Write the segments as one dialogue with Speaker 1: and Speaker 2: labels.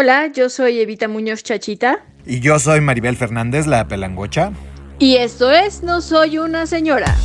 Speaker 1: Hola, yo soy Evita Muñoz Chachita.
Speaker 2: Y yo soy Maribel Fernández, la pelangocha.
Speaker 1: Y esto es No Soy una Señora.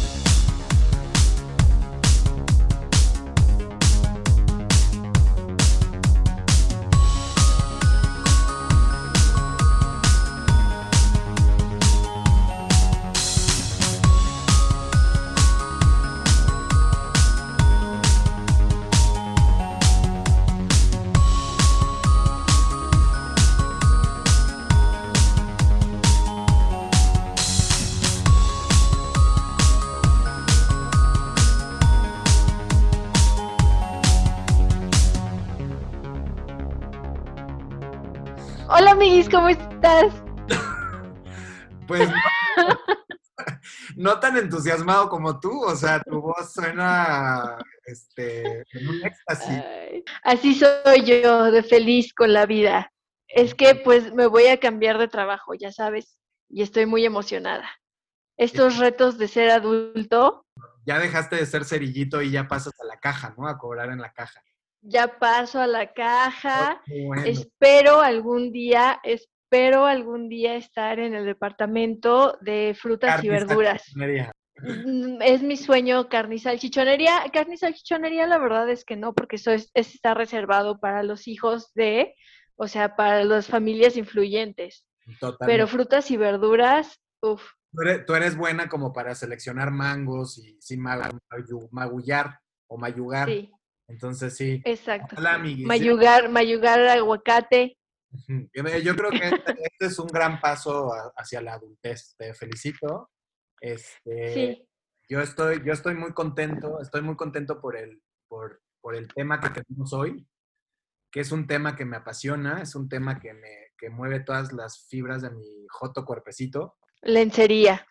Speaker 2: Tan entusiasmado como tú, o sea, tu voz suena este, en un éxtasis.
Speaker 1: Ay, así soy yo, de feliz con la vida. Es que pues me voy a cambiar de trabajo, ya sabes, y estoy muy emocionada. Estos retos de ser adulto,
Speaker 2: Ya dejaste de ser cerillito y ya pasas a la caja, ¿no? A cobrar en la caja.
Speaker 1: ya paso a la caja.
Speaker 2: Bueno.
Speaker 1: Espero algún día, espero algún día estar en el departamento de frutas y verduras. Mm, Es mi sueño carne y salchichonería. Carne y salchichonería, la verdad es que no, porque eso es- es- está reservado para los hijos de, o sea, para las familias influyentes.
Speaker 2: Totalmente.
Speaker 1: Pero frutas y verduras, uff,
Speaker 2: Tú eres, tú eres buena como para seleccionar mangos y mayu- magullar o mayugar.
Speaker 1: sí,
Speaker 2: Entonces sí.
Speaker 1: exacto.
Speaker 2: Hola.
Speaker 1: Mayugar, mayugar aguacate.
Speaker 2: Yo creo que este, este es un gran paso a- hacia la adultez. Te felicito. Este,
Speaker 1: Sí,
Speaker 2: Yo estoy, yo estoy muy contento, estoy muy contento por el, por, por el tema que tenemos hoy, que es un tema que me apasiona, es un tema que me que mueve todas las fibras de mi joto cuerpecito.
Speaker 1: lencería.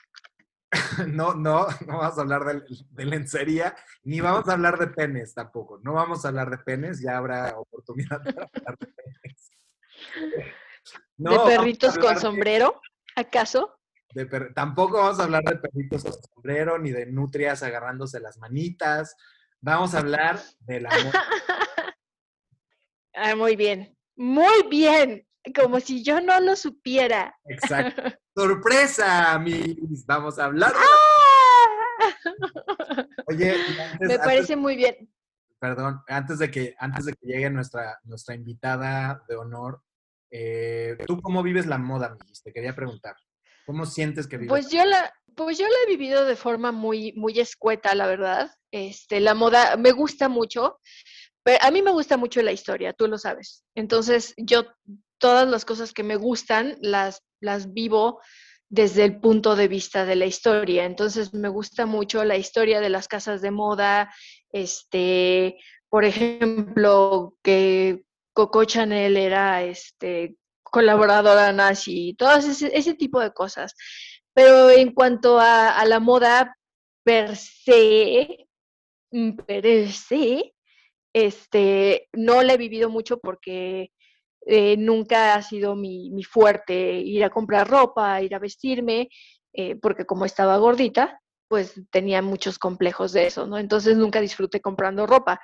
Speaker 2: No, no, no vamos a hablar de, de lencería, ni vamos a hablar de penes tampoco. No vamos a hablar de penes, ya habrá oportunidad para hablar de penes. No,
Speaker 1: ¿De perritos con
Speaker 2: de-
Speaker 1: sombrero? ¿Acaso?
Speaker 2: de per- tampoco vamos a hablar de perritos con sombrero ni de nutrias agarrándose las manitas. Vamos a hablar del amor.
Speaker 1: Ah, muy bien, muy bien. Como si yo no lo supiera.
Speaker 2: Exacto. ¡Sorpresa, mis! Vamos a hablar.
Speaker 1: ¡Ah!
Speaker 2: Oye, antes,
Speaker 1: Me
Speaker 2: antes-
Speaker 1: parece muy bien.
Speaker 2: perdón, antes de que antes de que llegue nuestra nuestra invitada de honor, eh, ¿tú cómo vives la moda, amiguis? Te quería preguntar. ¿Cómo sientes que vives?
Speaker 1: Pues yo la, pues yo la he vivido de forma muy, muy escueta, la verdad. Este, la moda me gusta mucho, pero a mí me gusta mucho la historia, tú lo sabes. Entonces, yo todas las cosas que me gustan las, las vivo desde el punto de vista de la historia. Entonces, me gusta mucho la historia de las casas de moda, este, por ejemplo, que Coco Chanel era este colaboradora nazi, todas ese, ese tipo de cosas. Pero en cuanto a, a la moda per se, mm, per se, este, no la he vivido mucho porque eh, nunca ha sido mi, mi fuerte ir a comprar ropa, ir a vestirme, eh, porque como estaba gordita, pues tenía muchos complejos de eso, ¿no? Entonces nunca disfruté comprando ropa.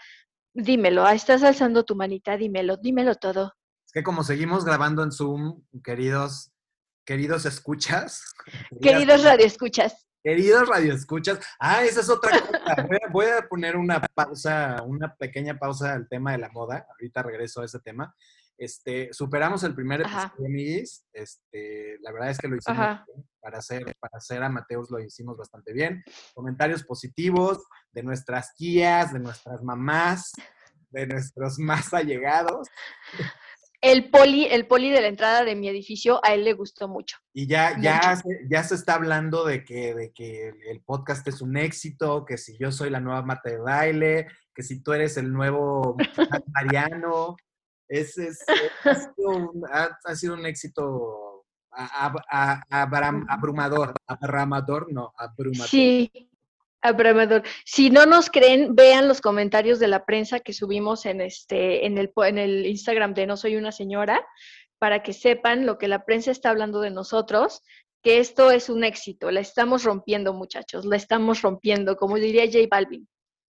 Speaker 1: Dímelo, ah, estás alzando tu manita, dímelo, dímelo todo.
Speaker 2: Es que como seguimos grabando en Zoom, queridos queridos escuchas,
Speaker 1: Queridos radioescuchas,
Speaker 2: Queridos radioescuchas, ah, esa es otra cosa. Voy a, voy a poner una pausa, una pequeña pausa al tema de la moda. Ahorita regreso a ese tema. Este, superamos el primer episodio. Este, la verdad es que lo hicimos
Speaker 1: Ajá.
Speaker 2: bien. Para hacer, para hacer a Mateus lo hicimos bastante bien. Comentarios positivos de nuestras tías, de nuestras mamás, de nuestros más allegados.
Speaker 1: el poli, el poli de la entrada de mi edificio, a él le gustó mucho.
Speaker 2: Y ya, ya,
Speaker 1: Mucho.
Speaker 2: se, ya se está hablando de que, de que el podcast es un éxito, que si yo soy la nueva Marta de baile, que si tú eres el nuevo Mariano. Es, es- ha, sido un, ha- ha sido un éxito a- a- a- abram- abrumador. Abramador, no, abrumador.
Speaker 1: Sí, abrumador. Si no nos creen, vean los comentarios de la prensa que subimos en este, en el, en el Instagram de No Soy una Señora, para que sepan lo que la prensa está hablando de nosotros, que esto es un éxito, la estamos rompiendo, muchachos, la estamos rompiendo, como diría J Balvin.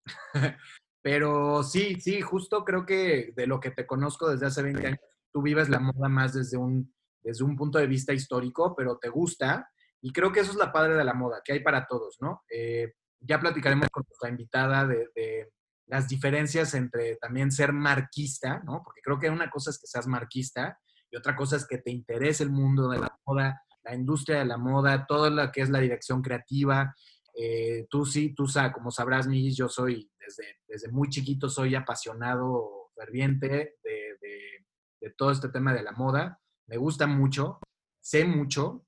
Speaker 2: Pero sí, sí, justo creo que de lo que te conozco desde hace 20 años, tú vives la moda más desde un, desde un punto de vista histórico, pero te gusta. Y creo que eso es la padre de la moda, que hay para todos, ¿no? Eh, ya platicaremos con nuestra invitada de, las diferencias entre también ser marquista, ¿no? Porque creo que una cosa es que seas marquista y otra cosa es que te interese el mundo de la moda, la industria de la moda, todo lo que es la dirección creativa. Eh, tú sí, tú sabes, como sabrás, Miguel, yo soy, desde, desde muy chiquito, soy apasionado, ferviente de, de todo este tema de la moda. Me gusta mucho, sé mucho,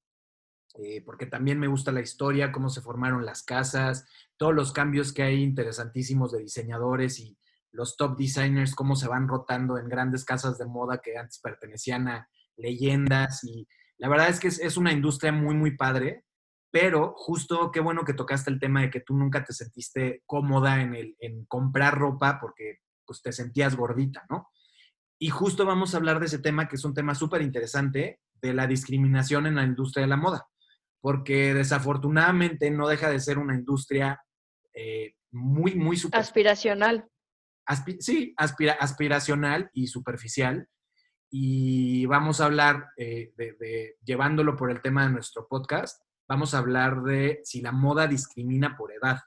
Speaker 2: eh, porque también me gusta la historia, cómo se formaron las casas, todos los cambios que hay interesantísimos de diseñadores y los top designers, cómo se van rotando en grandes casas de moda que antes pertenecían a leyendas. Y la verdad es que es, es una industria muy, muy padre, pero justo qué bueno que tocaste el tema de que tú nunca te sentiste cómoda en, el, en comprar ropa porque pues, te sentías gordita, ¿no? Y justo vamos a hablar de ese tema, que es un tema súper interesante, de la discriminación en la industria de la moda porque desafortunadamente no deja de ser una industria eh, muy, muy
Speaker 1: super... Aspiracional.
Speaker 2: Aspi sí, aspira aspiracional y superficial. Y vamos a hablar eh, de, de, llevándolo por el tema de nuestro podcast, vamos a hablar de si la moda discrimina por edad,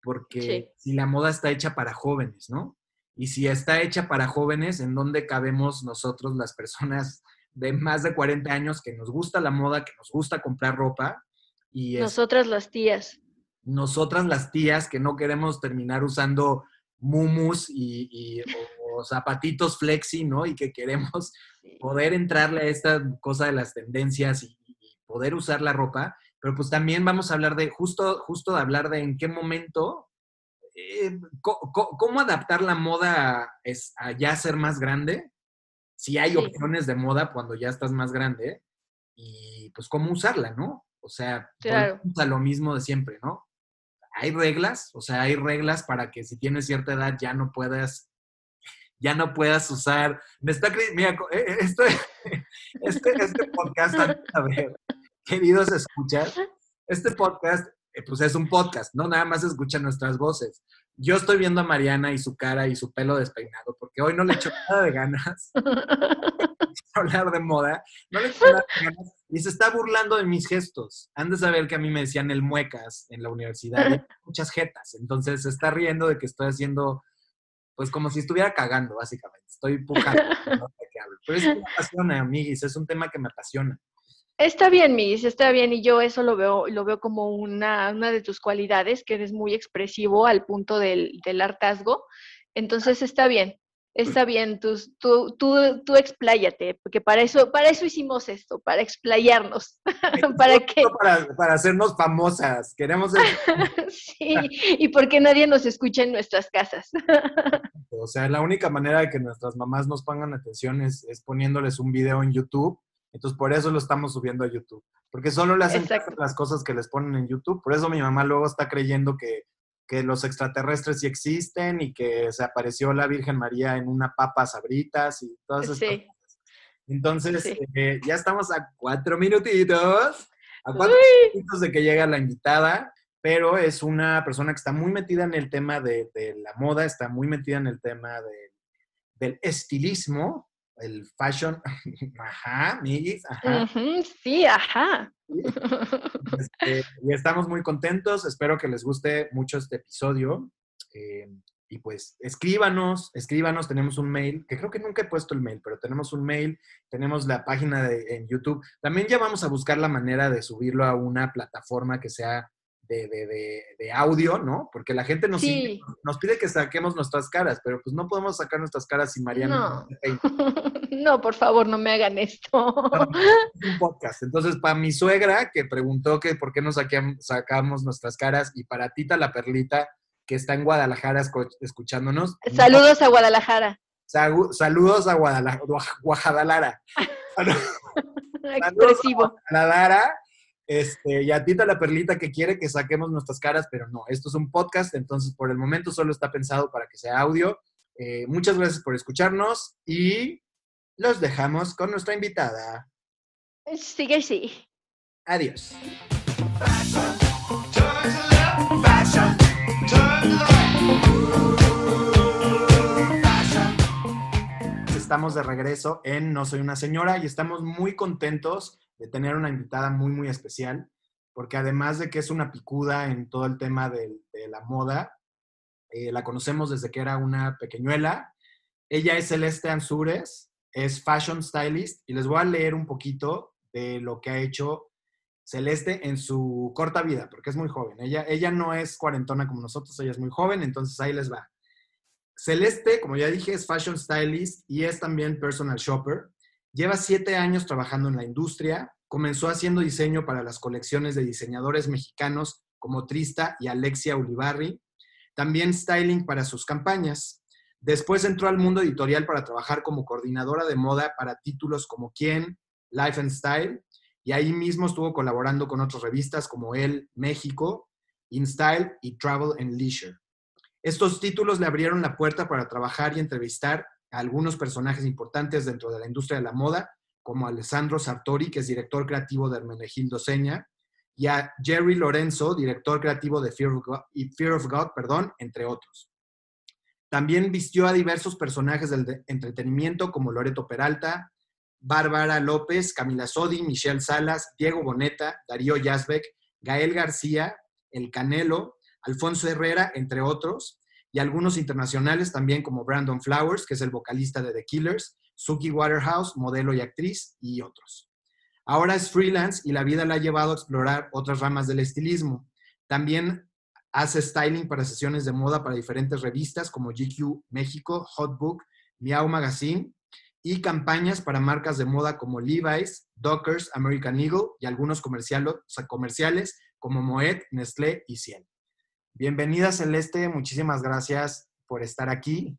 Speaker 2: porque sí. si la moda está hecha para jóvenes, ¿no? Y si está hecha para jóvenes, ¿en dónde cabemos nosotros las personas de más de 40 años que nos gusta la moda, que nos gusta comprar ropa. Y
Speaker 1: nosotras es, las tías.
Speaker 2: Nosotras las tías que no queremos terminar usando mumus y, y o, o zapatitos flexi, ¿no? Y que queremos poder entrarle a esta cosa de las tendencias y, y, poder usar la ropa. Pero pues también vamos a hablar de, justo, justo de hablar de en qué momento, eh, cómo adaptar la moda es, a ya ser más grande si hay sí. opciones de moda cuando ya estás más grande y pues cómo usarla, ¿no? O sea,
Speaker 1: claro.
Speaker 2: a lo mismo de siempre, ¿no? Hay reglas, o sea, hay reglas para que si tienes cierta edad ya no puedas, ya no puedas usar. Me está mira, esto, este, este podcast, a ver, queridos escuchar, este podcast, pues es un podcast, ¿no? Nada más escuchan nuestras voces yo estoy viendo a Mariana y su cara y su pelo despeinado, porque hoy no le echo nada de ganas hablar de moda, no le echo nada de ganas y se está burlando de mis gestos. Han de saber que a mí me decían el muecas en la universidad, y muchas jetas, entonces se está riendo de que estoy haciendo, pues como si estuviera cagando, básicamente. Estoy pujando, ¿no? pero es que me apasiona, amiguis, es un tema que me apasiona.
Speaker 1: Está bien, Miss, está bien, y yo eso lo veo, lo veo como una, una de tus cualidades, que eres muy expresivo al punto del, del hartazgo. Entonces está bien, está bien, tú, tú, tú, tú expláyate, porque para eso, para eso hicimos esto, para explayarnos.
Speaker 2: ¿Para qué? Para, para, hacernos famosas, queremos
Speaker 1: sí, y porque nadie nos escucha en nuestras casas.
Speaker 2: o sea, la única manera de que nuestras mamás nos pongan atención es, es poniéndoles un video en YouTube entonces, por eso lo estamos subiendo a YouTube. Porque solo le hacen las cosas que les ponen en YouTube. Por eso mi mamá luego está creyendo que, que, los extraterrestres sí existen y que se apareció la Virgen María en una papa sabritas y todas esas sí. cosas. Entonces, sí. eh, ya estamos a cuatro minutitos. A cuatro Uy. de que llega la invitada. Pero es una persona que está muy metida en el tema de, de la moda, está muy metida en el tema de, del estilismo, el fashion, ajá, miguis, ajá.
Speaker 1: Uh -huh, sí, ajá.
Speaker 2: Este, y estamos muy contentos, espero que les guste mucho este episodio. Eh, y pues escríbanos, escríbanos, tenemos un mail, que creo que nunca he puesto el mail, pero tenemos un mail, tenemos la página de, en YouTube. También ya vamos a buscar la manera de subirlo a una plataforma que sea de, de, de, de, audio, ¿no? Porque la gente nos,
Speaker 1: sí.
Speaker 2: nos, pide que saquemos nuestras caras, pero pues no podemos sacar nuestras caras sin Mariana.
Speaker 1: No, no por favor, no me hagan esto.
Speaker 2: No, un podcast. Entonces, para mi suegra, que preguntó que por qué nos sacamos nuestras caras, y para Tita la Perlita, que está en Guadalajara escuchándonos.
Speaker 1: Saludos no, a Guadalajara.
Speaker 2: Saludos a Guadalajara. Guadalajara.
Speaker 1: Expresivo.
Speaker 2: A Guadalajara este, y a Tita la Perlita que quiere que saquemos nuestras caras, pero no, esto es un podcast, entonces por el momento solo está pensado para que sea audio. Eh, muchas gracias por escucharnos y los dejamos con nuestra invitada.
Speaker 1: Sigue, sí.
Speaker 2: Adiós. estamos de regreso en No Soy una Señora y estamos muy contentos de tener una invitada muy, muy especial, porque además de que es una picuda en todo el tema de, la moda, eh, la conocemos desde que era una pequeñuela. Ella es Celeste Ansures, es fashion stylist y les voy a leer un poquito de lo que ha hecho Celeste en su corta vida, porque es muy joven. Ella, ella no es cuarentona como nosotros, ella es muy joven, entonces ahí les va. Celeste, como ya dije, es fashion stylist y es también personal shopper. Lleva siete años trabajando en la industria. Comenzó haciendo diseño para las colecciones de diseñadores mexicanos como Trista y Alexia Ulibarri. También styling para sus campañas. Después entró al mundo editorial para trabajar como coordinadora de moda para títulos como Quién, Life and Style. Y ahí mismo estuvo colaborando con otras revistas como El México, InStyle y Travel and Leisure. Estos títulos le abrieron la puerta para trabajar y entrevistar a algunos personajes importantes dentro de la industria de la moda, como Alessandro Sartori, que es director creativo de Hermenegildo Seña, y a Jerry Lorenzo, director creativo de Fear of God, Fear of God perdón, entre otros. También vistió a diversos personajes del entretenimiento como Loreto Peralta, Bárbara López, Camila Sodi, Michelle Salas, Diego Boneta, Darío Yazbek, Gael García, El Canelo, Alfonso Herrera, entre otros, y algunos internacionales también como Brandon Flowers, que es el vocalista de The Killers, Suki Waterhouse, modelo y actriz, y otros. Ahora es freelance y la vida la ha llevado a explorar otras ramas del estilismo. También hace styling para sesiones de moda para diferentes revistas como GQ México, Hot Book, Miau Magazine y campañas para marcas de moda como Levi's, Dockers, American Eagle y algunos comerciales como Moet, Nestlé y Ciel. Bienvenida Celeste, muchísimas gracias por estar aquí.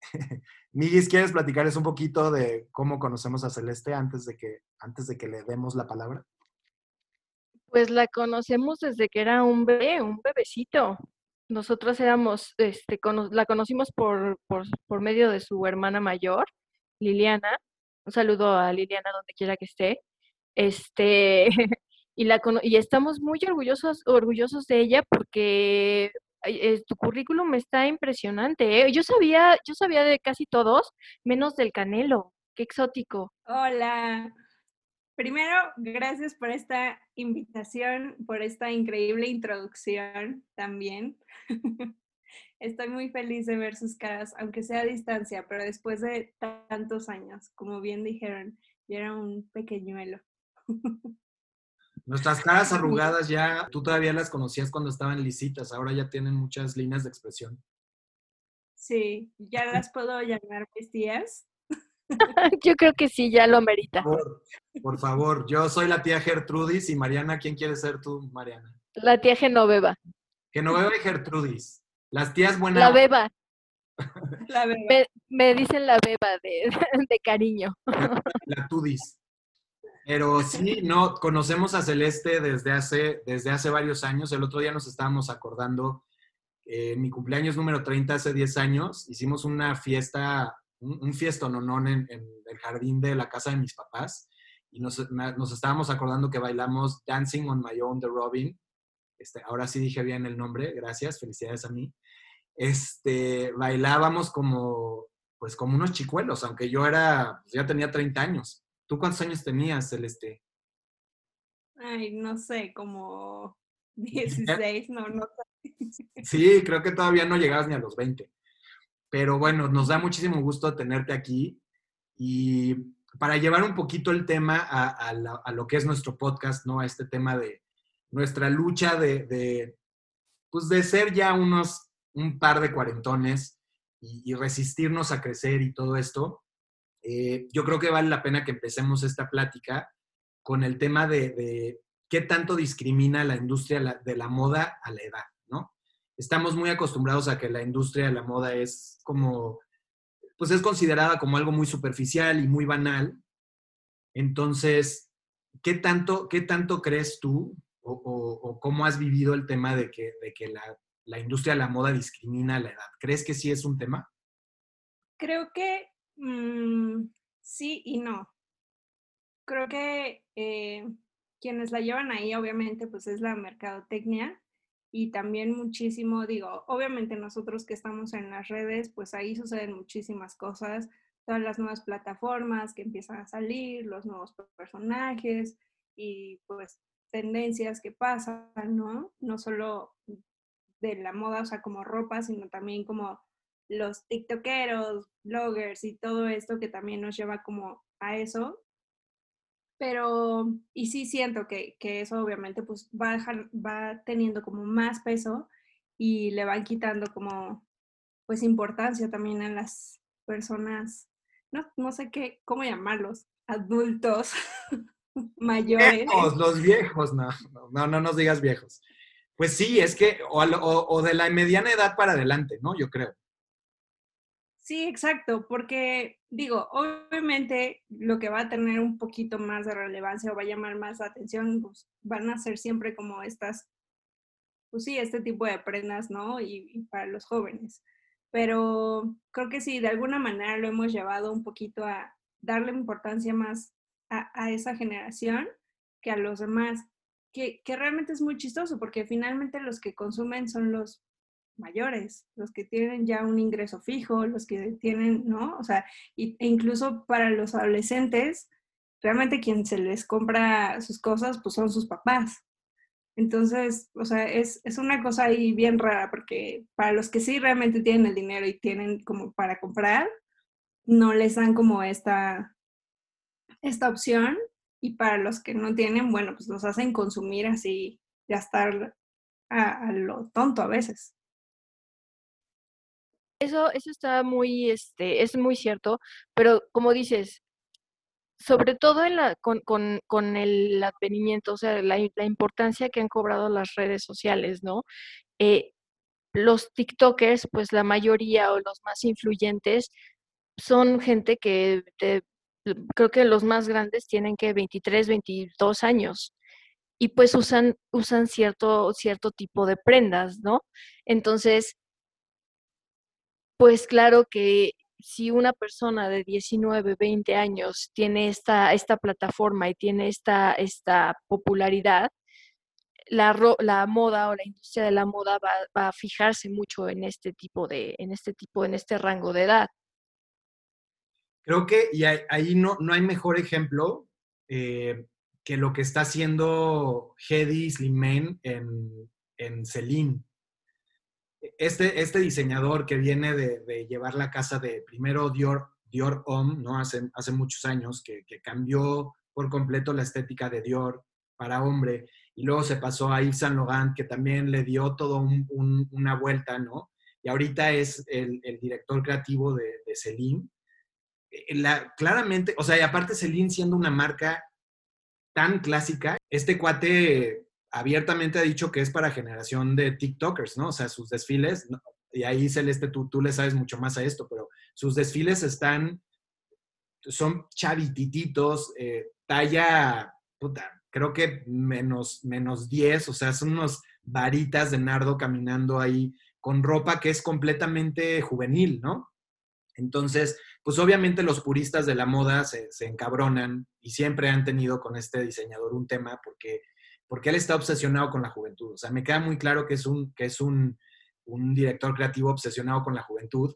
Speaker 2: Miguis, ¿quieres platicarles un poquito de cómo conocemos a Celeste antes de que, antes de que le demos la palabra?
Speaker 1: Pues la conocemos desde que era un bebé, un bebecito. Nosotros éramos, este, la conocimos por, por, por medio de su hermana mayor, Liliana. Un saludo a Liliana donde quiera que esté. Este, y, estamos muy orgullosos, orgullosos de ella porque eh, tu currículum está impresionante. ¿eh? Yo sabía, yo sabía de casi todos, menos del Canelo. Qué exótico.
Speaker 3: Hola. Primero, gracias por esta invitación, por esta increíble introducción también. Estoy muy feliz de ver sus caras, aunque sea a distancia, pero después de tantos años, como bien dijeron, yo era un pequeñuelo.
Speaker 2: Nuestras caras arrugadas ya, tú todavía las conocías cuando estaban lisitas, ahora ya tienen muchas líneas de expresión.
Speaker 3: Sí, ya las puedo llamar mis tías.
Speaker 1: yo creo que sí, ya lo amerita.
Speaker 2: Por, favor, yo soy la tía Gertrudis y Mariana, ¿quién quiere ser tú, Mariana?
Speaker 1: La tía Genoveva.
Speaker 2: Genoveva y Gertrudis. Las tías buenas.
Speaker 1: La beba. La beba. Me, dicen la beba de, de cariño.
Speaker 2: La Tudis. Pero sí, no, conocemos a Celeste desde hace, desde hace varios años. El otro día nos estábamos acordando, eh, mi cumpleaños número 30, hace 10 años, hicimos una fiesta, un, un fiesta en, en, el jardín de la casa de mis papás y nos, nos, estábamos acordando que bailamos Dancing on My Own de Robin. Este, ahora sí dije bien el nombre, gracias, felicidades a mí. Este, bailábamos como, pues como unos chicuelos, aunque yo era, pues ya tenía 30 años. ¿Tú cuántos años tenías, Celeste?
Speaker 3: Ay, no sé, como 16, no, no sé.
Speaker 2: Sí, creo que todavía no llegabas ni a los 20. Pero bueno, nos da muchísimo gusto tenerte aquí y para llevar un poquito el tema a, lo que es nuestro podcast, ¿no? A este tema de nuestra lucha de, pues de ser ya unos, un par de cuarentones y resistirnos a crecer y todo esto. Eh, yo creo que vale la pena que empecemos esta plática con el tema de, qué tanto discrimina la industria de la moda a la edad, ¿no? Estamos muy acostumbrados a que la industria de la moda es como, pues es considerada como algo muy superficial y muy banal. Entonces, ¿qué tanto, qué tanto crees tú o, cómo has vivido el tema de que, de que la, la industria de la moda discrimina a la edad? ¿Crees que sí es un tema?
Speaker 3: Creo que Mm, sí y no. Creo que eh, quienes la llevan ahí, obviamente, pues es la mercadotecnia y también muchísimo, digo, obviamente nosotros que estamos en las redes, pues ahí suceden muchísimas cosas, todas las nuevas plataformas que empiezan a salir, los nuevos personajes y pues tendencias que pasan, ¿no? No solo de la moda, o sea, como ropa, sino también como los tiktokeros, bloggers y todo esto que también nos lleva como a eso. Pero, y sí siento que, que eso obviamente pues va, va teniendo como más peso y le van quitando como pues importancia también a las personas, no, no sé qué, cómo llamarlos, adultos mayores.
Speaker 2: los viejos, no, no, no nos digas viejos. Pues sí, es que, o, o, de la mediana edad para adelante, ¿no? Yo creo.
Speaker 3: Sí, exacto, porque digo, obviamente lo que va a tener un poquito más de relevancia o va a llamar más atención, pues van a ser siempre como estas, pues sí, este tipo de prendas, ¿no? Y, para los jóvenes. Pero creo que sí, de alguna manera lo hemos llevado un poquito a darle importancia más a, a esa generación que a los demás, que, que realmente es muy chistoso, porque finalmente los que consumen son los mayores, los que tienen ya un ingreso fijo, los que tienen, ¿no? O sea, e incluso para los adolescentes, realmente quien se les compra sus cosas, pues son sus papás. Entonces, o sea, es, es una cosa ahí bien rara, porque para los que sí realmente tienen el dinero y tienen como para comprar, no les dan como esta, esta opción. Y para los que no tienen, bueno, pues los hacen consumir así, gastar a lo tonto a veces.
Speaker 1: Eso, eso está muy, este, es muy cierto, pero como dices, sobre todo en la, con, el advenimiento, o sea, la, la, importancia que han cobrado las redes sociales, ¿no? Eh, los TikTokers, pues la mayoría o los más influyentes son gente que creo que los más grandes tienen que 23, 22 años y pues usan, usan cierto, cierto tipo de prendas, ¿no? Entonces, pues claro que si una persona de 19, 20 años tiene esta, esta plataforma y tiene esta, esta popularidad, la, la, moda o la industria de la moda va, a fijarse mucho en este tipo de, en este tipo, en este rango de edad.
Speaker 2: Creo que y ahí no, no hay mejor ejemplo eh, que lo que está haciendo Hedy Slimane en, en Celine este, este diseñador que viene de, llevar la casa de primero Dior, Dior Homme, ¿no? Hace, hace muchos años, que, cambió por completo la estética de Dior para hombre, y luego se pasó a Yves Saint Laurent, que también le dio todo una vuelta, ¿no? Y ahorita es el, director creativo de, de Celine. Eh, la, claramente, o sea, y aparte Celine siendo una marca tan clásica, este cuate abiertamente ha dicho que es para generación de TikTokers, ¿no? O sea, sus desfiles, y ahí Celeste, tú, tú le sabes mucho más a esto, pero sus desfiles están, son chavitititos, eh, talla, puta, creo que menos, menos 10, o sea, son unos varitas de nardo caminando ahí con ropa que es completamente juvenil, ¿no? Entonces, pues obviamente los puristas de la moda se, se, encabronan y siempre han tenido con este diseñador un tema porque porque él está obsesionado con la juventud. O sea, me queda muy claro que es un, que es un, director creativo obsesionado con la juventud.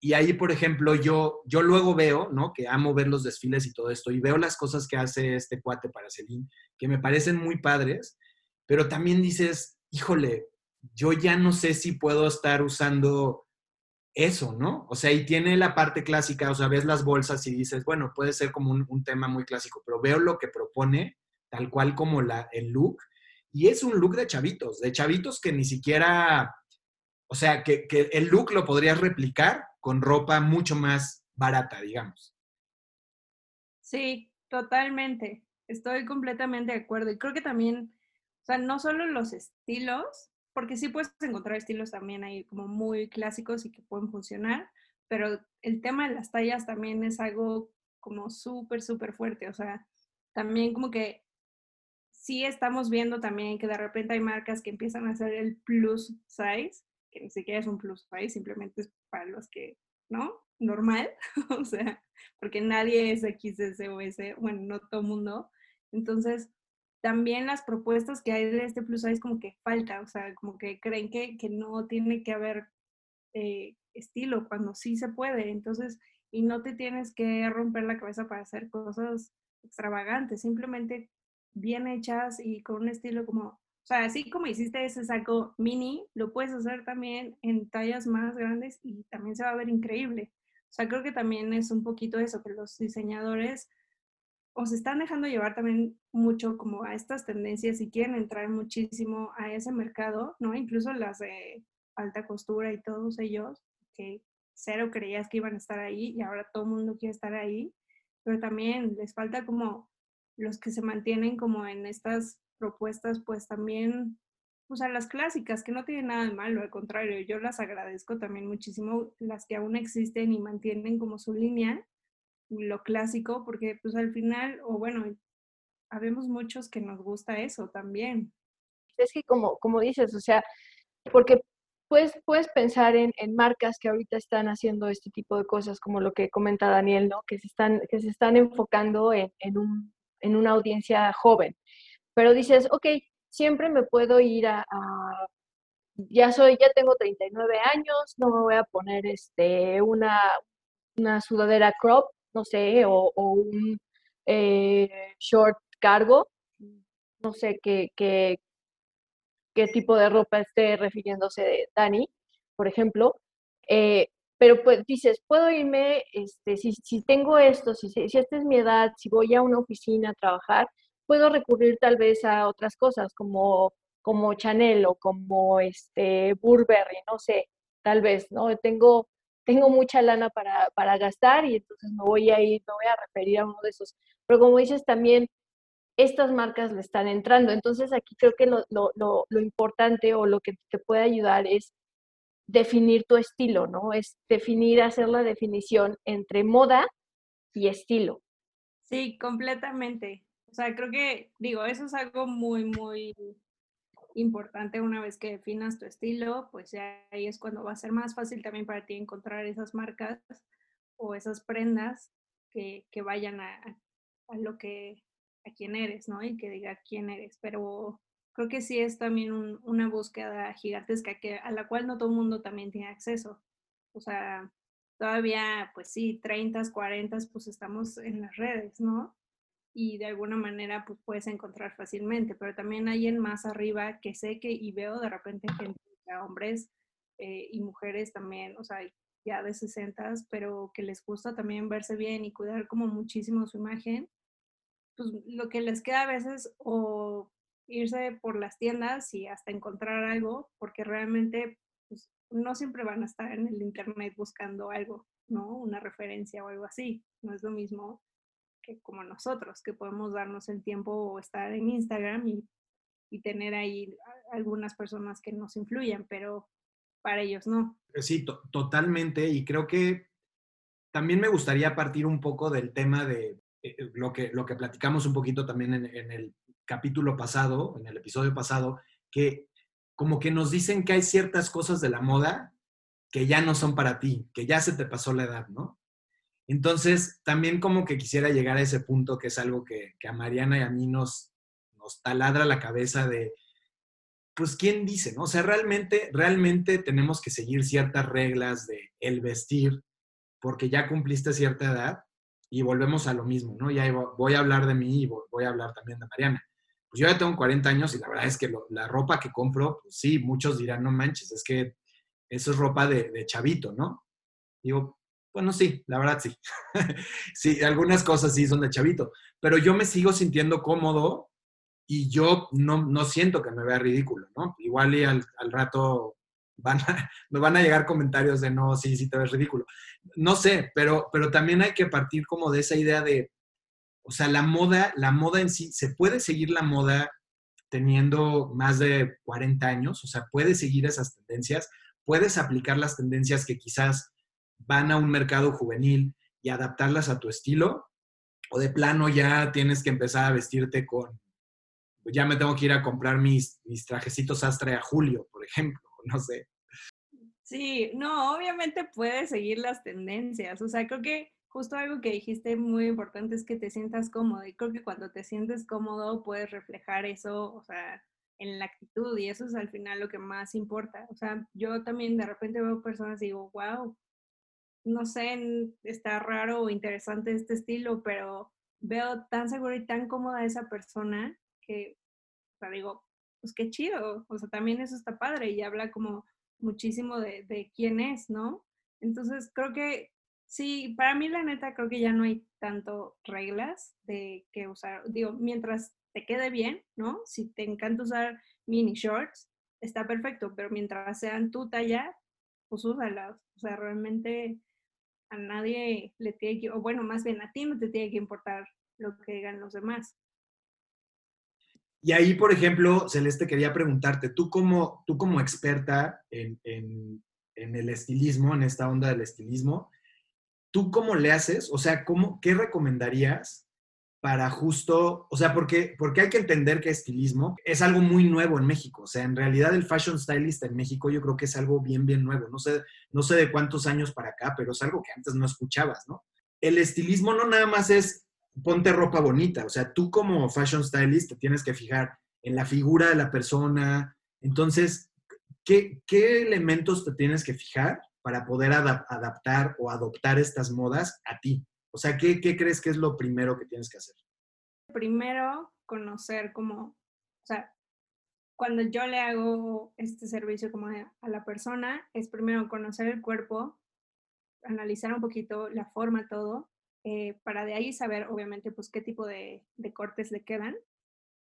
Speaker 2: Y ahí, por ejemplo, yo, yo luego veo, ¿no? Que amo ver los desfiles y todo esto, y veo las cosas que hace este cuate para Celine, que me parecen muy padres, pero también dices, híjole, yo ya no sé si puedo estar usando eso, ¿no? O sea, y tiene la parte clásica, o sea, ves las bolsas y dices, bueno, puede ser como un, un tema muy clásico, pero veo lo que propone tal cual como la, el look. Y es un look de chavitos, de chavitos que ni siquiera, o sea, que, el look lo podrías replicar con ropa mucho más barata, digamos.
Speaker 3: Sí, totalmente. Estoy completamente de acuerdo. Y creo que también, o sea, no solo los estilos, porque sí puedes encontrar estilos también ahí como muy clásicos y que pueden funcionar, pero el tema de las tallas también es algo como súper, súper fuerte. O sea, también como que sí estamos viendo también que de repente hay marcas que empiezan a hacer el plus size, que ni siquiera es un plus size, simplemente es para los que, ¿no? Normal, o sea, porque nadie es XS o S, bueno, no todo mundo. Entonces, también las propuestas que hay de este plus size como que falta, o sea, como que creen que, que no tiene que haber eh, estilo cuando sí se puede. Entonces, y no te tienes que romper la cabeza para hacer cosas extravagantes, simplemente bien hechas y con un estilo como, o sea, así como hiciste ese saco mini, lo puedes hacer también en tallas más grandes y también se va a ver increíble. O sea, creo que también es un poquito eso, que los diseñadores o se están dejando llevar también mucho como a estas tendencias y quieren entrar muchísimo a ese mercado, ¿no? Incluso las de alta costura y todos ellos, que cero creías que iban a estar ahí y ahora todo el mundo quiere estar ahí, pero también les falta como los que se mantienen como en estas propuestas, pues también, pues a las clásicas, que no tienen nada de malo, al contrario, yo las agradezco también muchísimo, las que aún existen y mantienen como su línea, lo clásico, porque pues al final, o bueno, habemos muchos que nos gusta eso también.
Speaker 1: Es que como, como dices, o sea, porque puedes, puedes pensar en, en, marcas que ahorita están haciendo este tipo de cosas, como lo que comenta Daniel, ¿no? Que se están, que se están enfocando en, en, un, en una audiencia joven. Pero dices, ok, siempre me puedo ir a, ya soy, ya tengo 39 años, no me voy a poner este, una, una sudadera crop, no sé, o, o un eh, short cargo, no sé qué, qué, qué tipo de ropa esté refiriéndose de Dani, por ejemplo. Eh, pero pues dices, puedo irme, este, si, si tengo esto, si, si esta es mi edad, si voy a una oficina a trabajar, puedo recurrir tal vez a otras cosas como, como Chanel o como este Burberry, no sé, tal vez, ¿no? Tengo tengo mucha lana para, para gastar y entonces me voy a ir, me voy a referir a uno de esos. Pero como dices, también estas marcas le están entrando. Entonces aquí creo que lo, lo, lo, lo, importante o lo que te puede ayudar es definir tu estilo, ¿no? Es definir, hacer la definición entre moda y estilo.
Speaker 3: Sí, completamente. O sea, creo que, digo, eso es algo muy, muy importante una vez que definas tu estilo, pues ya ahí es cuando va a ser más fácil también para ti encontrar esas marcas o esas prendas que, vayan a, a, lo que, a quién eres, ¿no? Y que diga quién eres. Pero creo que sí es también un, una búsqueda gigantesca que, a la cual no todo el mundo también tiene acceso. O sea, todavía, pues sí, 30, 40, pues estamos en las redes, ¿no? y de alguna manera pues puedes encontrar fácilmente, pero también hay en más arriba que sé que y veo de repente gente, hombres eh, y mujeres también, o sea, ya de 60, pero que les gusta también verse bien y cuidar como muchísimo su imagen, pues lo que les queda a veces o irse por las tiendas y hasta encontrar algo, porque realmente pues, no siempre van a estar en el internet buscando algo, ¿no? Una referencia o algo así. No es lo mismo como nosotros, que podemos darnos el tiempo o estar en Instagram y, tener ahí algunas personas que nos influyen, pero para ellos no.
Speaker 2: Sí, to totalmente. Y creo que también me gustaría partir un poco del tema de eh, eh, lo, que, lo que platicamos un poquito también en, en, el capítulo pasado, en el episodio pasado, que como que nos dicen que hay ciertas cosas de la moda que ya no son para ti, que ya se te pasó la edad, ¿no? Entonces, también como que quisiera llegar a ese punto que es algo que, que a Mariana y a mí nos, nos taladra la cabeza de, pues, ¿quién dice? No? O sea, realmente, realmente tenemos que seguir ciertas reglas de el vestir porque ya cumpliste cierta edad y volvemos a lo mismo, ¿no? Ya voy a hablar de mí y voy a hablar también de Mariana. Pues yo ya tengo 40 años y la verdad es que la ropa que compro, pues sí, muchos dirán, no manches, es que eso es ropa de, chavito, ¿no? Digo, bueno, sí, la verdad sí. sí, algunas cosas sí son de chavito, pero yo me sigo sintiendo cómodo y yo no, no siento que me vea ridículo, ¿no? Igual y al, al rato van a, me van a llegar comentarios de no, sí, sí te ves ridículo. No sé, pero, pero también hay que partir como de esa idea de, o sea, la moda, la moda en sí, se puede seguir la moda teniendo más de 40 años, o sea, puedes seguir esas tendencias, puedes aplicar las tendencias que quizás van a un mercado juvenil y adaptarlas a tu estilo? ¿O de plano ya tienes que empezar a vestirte con, ya me tengo que ir a comprar mis, mis trajecitos astre a julio, por ejemplo, no sé?
Speaker 3: Sí, no, obviamente puedes seguir las tendencias. O sea, creo que justo algo que dijiste muy importante es que te sientas cómodo. Y creo que cuando te sientes cómodo puedes reflejar eso, o sea, en la actitud. Y eso es al final lo que más importa. O sea, yo también de repente veo personas y digo, wow, no sé, está raro o interesante este estilo, pero veo tan segura y tan cómoda esa persona que, o sea, digo, pues qué chido, o sea, también eso está padre y habla como muchísimo de, de quién es, ¿no? Entonces, creo que sí, para mí la neta creo que ya no hay tanto reglas de qué usar. Digo, mientras te quede bien, ¿no? Si te encanta usar mini shorts, está perfecto, pero mientras sean tu talla, pues úsalas. O sea, realmente a nadie le tiene que, o bueno, más bien a ti no te tiene que importar lo que digan los demás.
Speaker 2: Y ahí, por ejemplo, Celeste, quería preguntarte, tú como, tú como experta en, en, en el estilismo, en esta onda del estilismo, ¿tú cómo le haces? O sea, ¿cómo, ¿qué recomendarías para justo, o sea, porque, porque hay que entender que estilismo es algo muy nuevo en México. O sea, en realidad el fashion stylist en México yo creo que es algo bien, bien nuevo. No sé, no sé de cuántos años para acá, pero es algo que antes no escuchabas, ¿no? El estilismo no nada más es ponte ropa bonita. O sea, tú como fashion stylist te tienes que fijar en la figura de la persona. Entonces, ¿qué, qué elementos te tienes que fijar para poder adaptar o adoptar estas modas a ti? O sea, ¿qué, ¿qué, crees que es lo primero que tienes que hacer?
Speaker 3: Primero, conocer cómo, o sea, cuando yo le hago este servicio como a la persona, es primero conocer el cuerpo, analizar un poquito la forma, todo, eh, para de ahí saber, obviamente, pues qué tipo de, de cortes le quedan.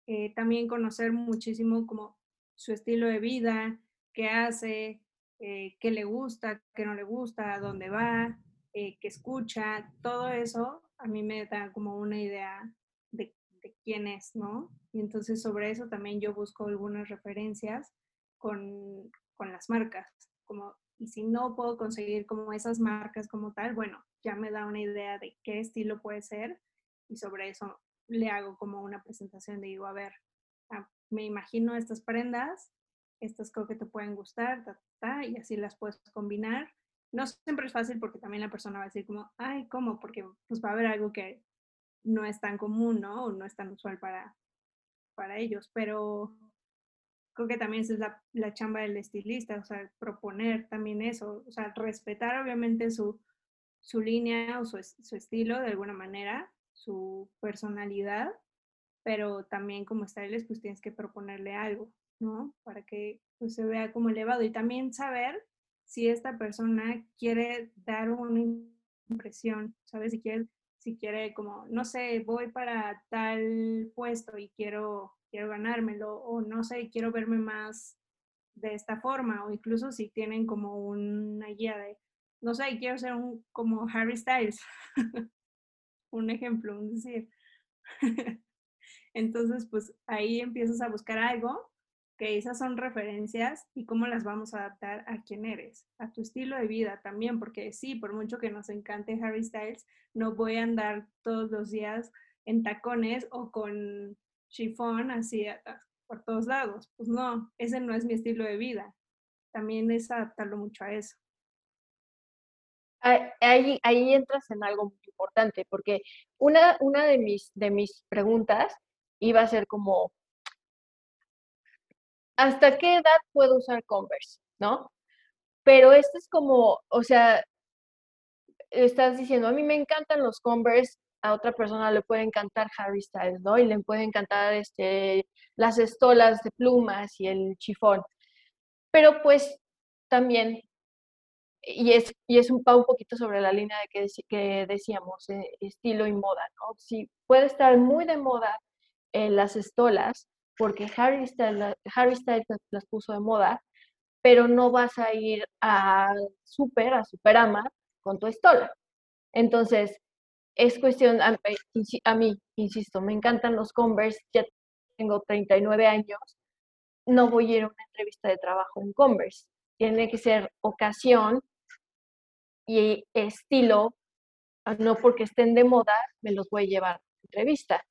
Speaker 3: Eh, también conocer muchísimo como su estilo de vida, qué hace, eh, qué le gusta, qué no le gusta, dónde va, eh, qué escucha, todo eso a mí me da como una idea de, de, quién es, ¿no? Y entonces sobre eso también yo busco algunas referencias con, con las marcas, como, y si no puedo conseguir como esas marcas como tal, bueno, ya me da una idea de qué estilo puede ser y sobre eso le hago como una presentación de digo, a ver, ah, me imagino estas prendas, estas creo que te pueden gustar, y así las puedes combinar. No siempre es fácil porque también la persona va a decir como, ay, ¿cómo? Porque pues va a haber algo que no es tan común, ¿no? O no es tan usual para, para ellos, pero creo que también esa es la, la chamba del estilista, o sea, proponer también eso, o sea, respetar obviamente su, su línea o su, su estilo de alguna manera, su personalidad, pero también como stylist pues tienes que proponerle algo. ¿No? Para que pues, se vea como elevado y también saber si esta persona quiere dar una impresión, ¿sabes? Si quiere, si quiere como, no sé, voy para tal puesto y quiero, quiero ganármelo, o no sé, quiero verme más de esta forma, o incluso si tienen como una guía de, no sé, quiero ser un, como Harry Styles, un ejemplo, un decir. Entonces, pues ahí empiezas a buscar algo esas son referencias y cómo las vamos a adaptar a quién eres, a tu estilo de vida también, porque sí, por mucho que nos encante Harry Styles, no voy a andar todos los días en tacones o con chifón así por todos lados. Pues no, ese no es mi estilo de vida. También es adaptarlo mucho a eso.
Speaker 1: Ahí, ahí entras en algo muy importante, porque una, una de, mis, de mis preguntas iba a ser como, ¿hasta qué edad puedo usar Converse? ¿No? Pero esto es como, o sea, estás diciendo, a mí me encantan los Converse, a otra persona le puede encantar Harry Styles, ¿no? Y le puede encantar este, las estolas de plumas y el chifón. Pero pues también, y es, y es un, un poquito sobre la línea de que, que decíamos, eh, estilo y moda, ¿no? Si puede estar muy de moda en las estolas, porque Harry Styles, Harry Styles las puso de moda, pero no vas a ir a Super, a Superama, con tu estola. Entonces, es cuestión, a, a, mí, insisto, me encantan los Converse, ya tengo 39 años, no voy a ir a una entrevista de trabajo en Converse. Tiene que ser ocasión y estilo, no porque estén de moda, me los voy a llevar a entrevista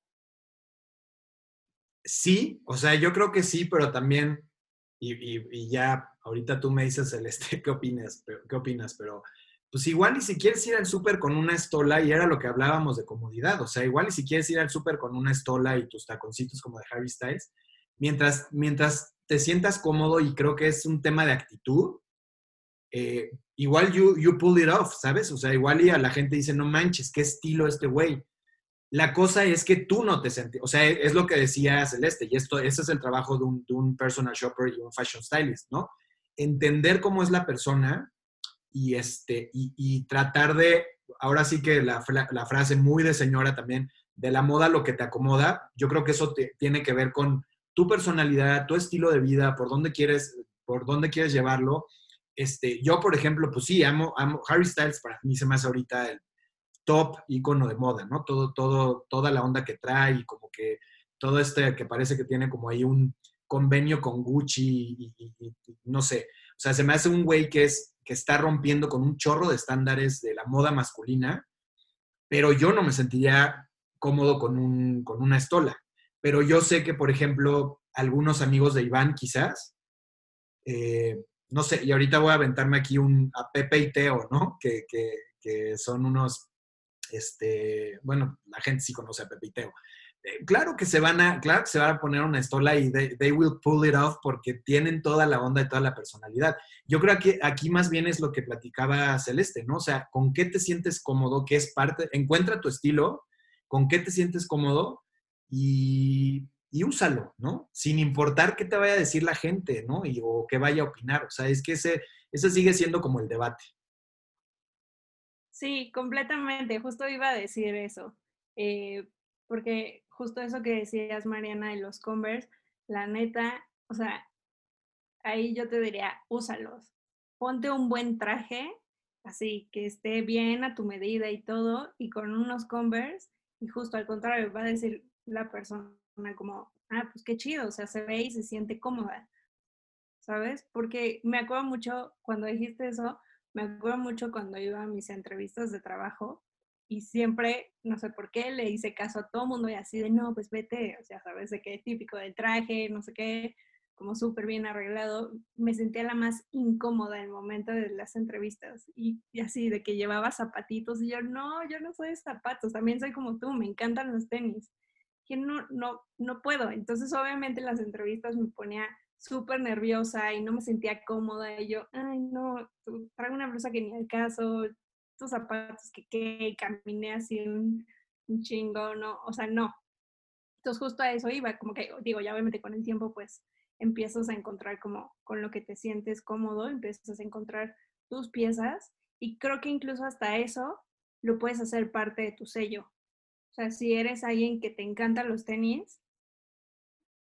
Speaker 2: sí, o sea, yo creo que sí, pero también, y, ya ahorita tú me dices, Celeste, ¿qué opinas? ¿Qué opinas? Pero pues igual y si quieres ir al súper con una estola, y era lo que hablábamos de comodidad, o sea, igual y si quieres ir al súper con una estola y tus taconcitos como de Harry Styles, mientras, mientras te sientas cómodo y creo que es un tema de actitud, eh, igual you, you pull it off, ¿sabes? O sea, igual y a la gente dice, no manches, qué estilo este güey. La cosa es que tú no te sientes, o sea, es lo que decía Celeste, y esto, ese es el trabajo de un, de un personal shopper y un fashion stylist, ¿no? Entender cómo es la persona y, este, y, y tratar de, ahora sí que la, la, frase muy de señora también, de la moda lo que te acomoda, yo creo que eso te, tiene que ver con tu personalidad, tu estilo de vida, por dónde quieres, por dónde quieres llevarlo. Este, yo, por ejemplo, pues sí, amo, amo Harry Styles, para mí se me hace ahorita el top icono de moda, ¿no? Todo, todo, toda la onda que trae y como que todo este que parece que tiene como ahí un convenio con Gucci y, no sé. O sea, se me hace un güey que es que está rompiendo con un chorro de estándares de la moda masculina, pero yo no me sentiría cómodo con, un, con una estola. Pero yo sé que, por ejemplo, algunos amigos de Iván quizás, eh, no sé, y ahorita voy a aventarme aquí un, a Pepe y Teo, ¿no? Que, que son unos, este, bueno, la gente sí conoce a Pepe y Teo, eh, claro que se van a, claro que se van a poner una estola y they, will pull it off porque tienen toda la onda y toda la personalidad. Yo creo que aquí más bien es lo que platicaba Celeste, ¿no? O sea, ¿con qué te sientes cómodo? ¿Qué es parte? Encuentra tu estilo, ¿con qué te sientes cómodo? Y, y úsalo, ¿no? Sin importar qué te vaya a decir la gente, ¿no? Y, o qué vaya a opinar. O sea, es que ese, ese sigue siendo como el debate.
Speaker 3: Sí, completamente. Justo iba a decir eso. Eh, porque justo eso que decías, Mariana, de los Converse, la neta, o sea, ahí yo te diría, úsalos. Ponte un buen traje, así, que esté bien a tu medida y todo, y con unos Converse, y justo al contrario, va a decir la persona como, ah, pues qué chido, o sea, se ve y se siente cómoda, ¿sabes? Porque me acuerdo mucho, cuando dijiste eso, me acuerdo mucho cuando iba a mis entrevistas de trabajo, y siempre, no sé por qué, le hice caso a todo mundo y así de, no, pues vete, o sea, sabes de qué típico del traje, no sé qué, como súper bien arreglado, me sentía la más incómoda en el momento de las entrevistas y, así de que llevaba zapatitos y yo, no, yo no soy de zapatos, también soy como tú, me encantan los tenis. Que no, no, no puedo. Entonces, obviamente, en las entrevistas me ponía súper nerviosa y no me sentía cómoda y yo, ay, no, traigo una blusa que ni al caso, zapatos que, que caminé así un, un chingo, no, o sea, no. Entonces justo a eso iba, como que digo, ya obviamente con el tiempo pues empiezas a encontrar como con lo que te sientes cómodo, empiezas a encontrar tus piezas y creo que incluso hasta eso lo puedes hacer parte de tu sello. O sea, si eres alguien que te encantan los tenis,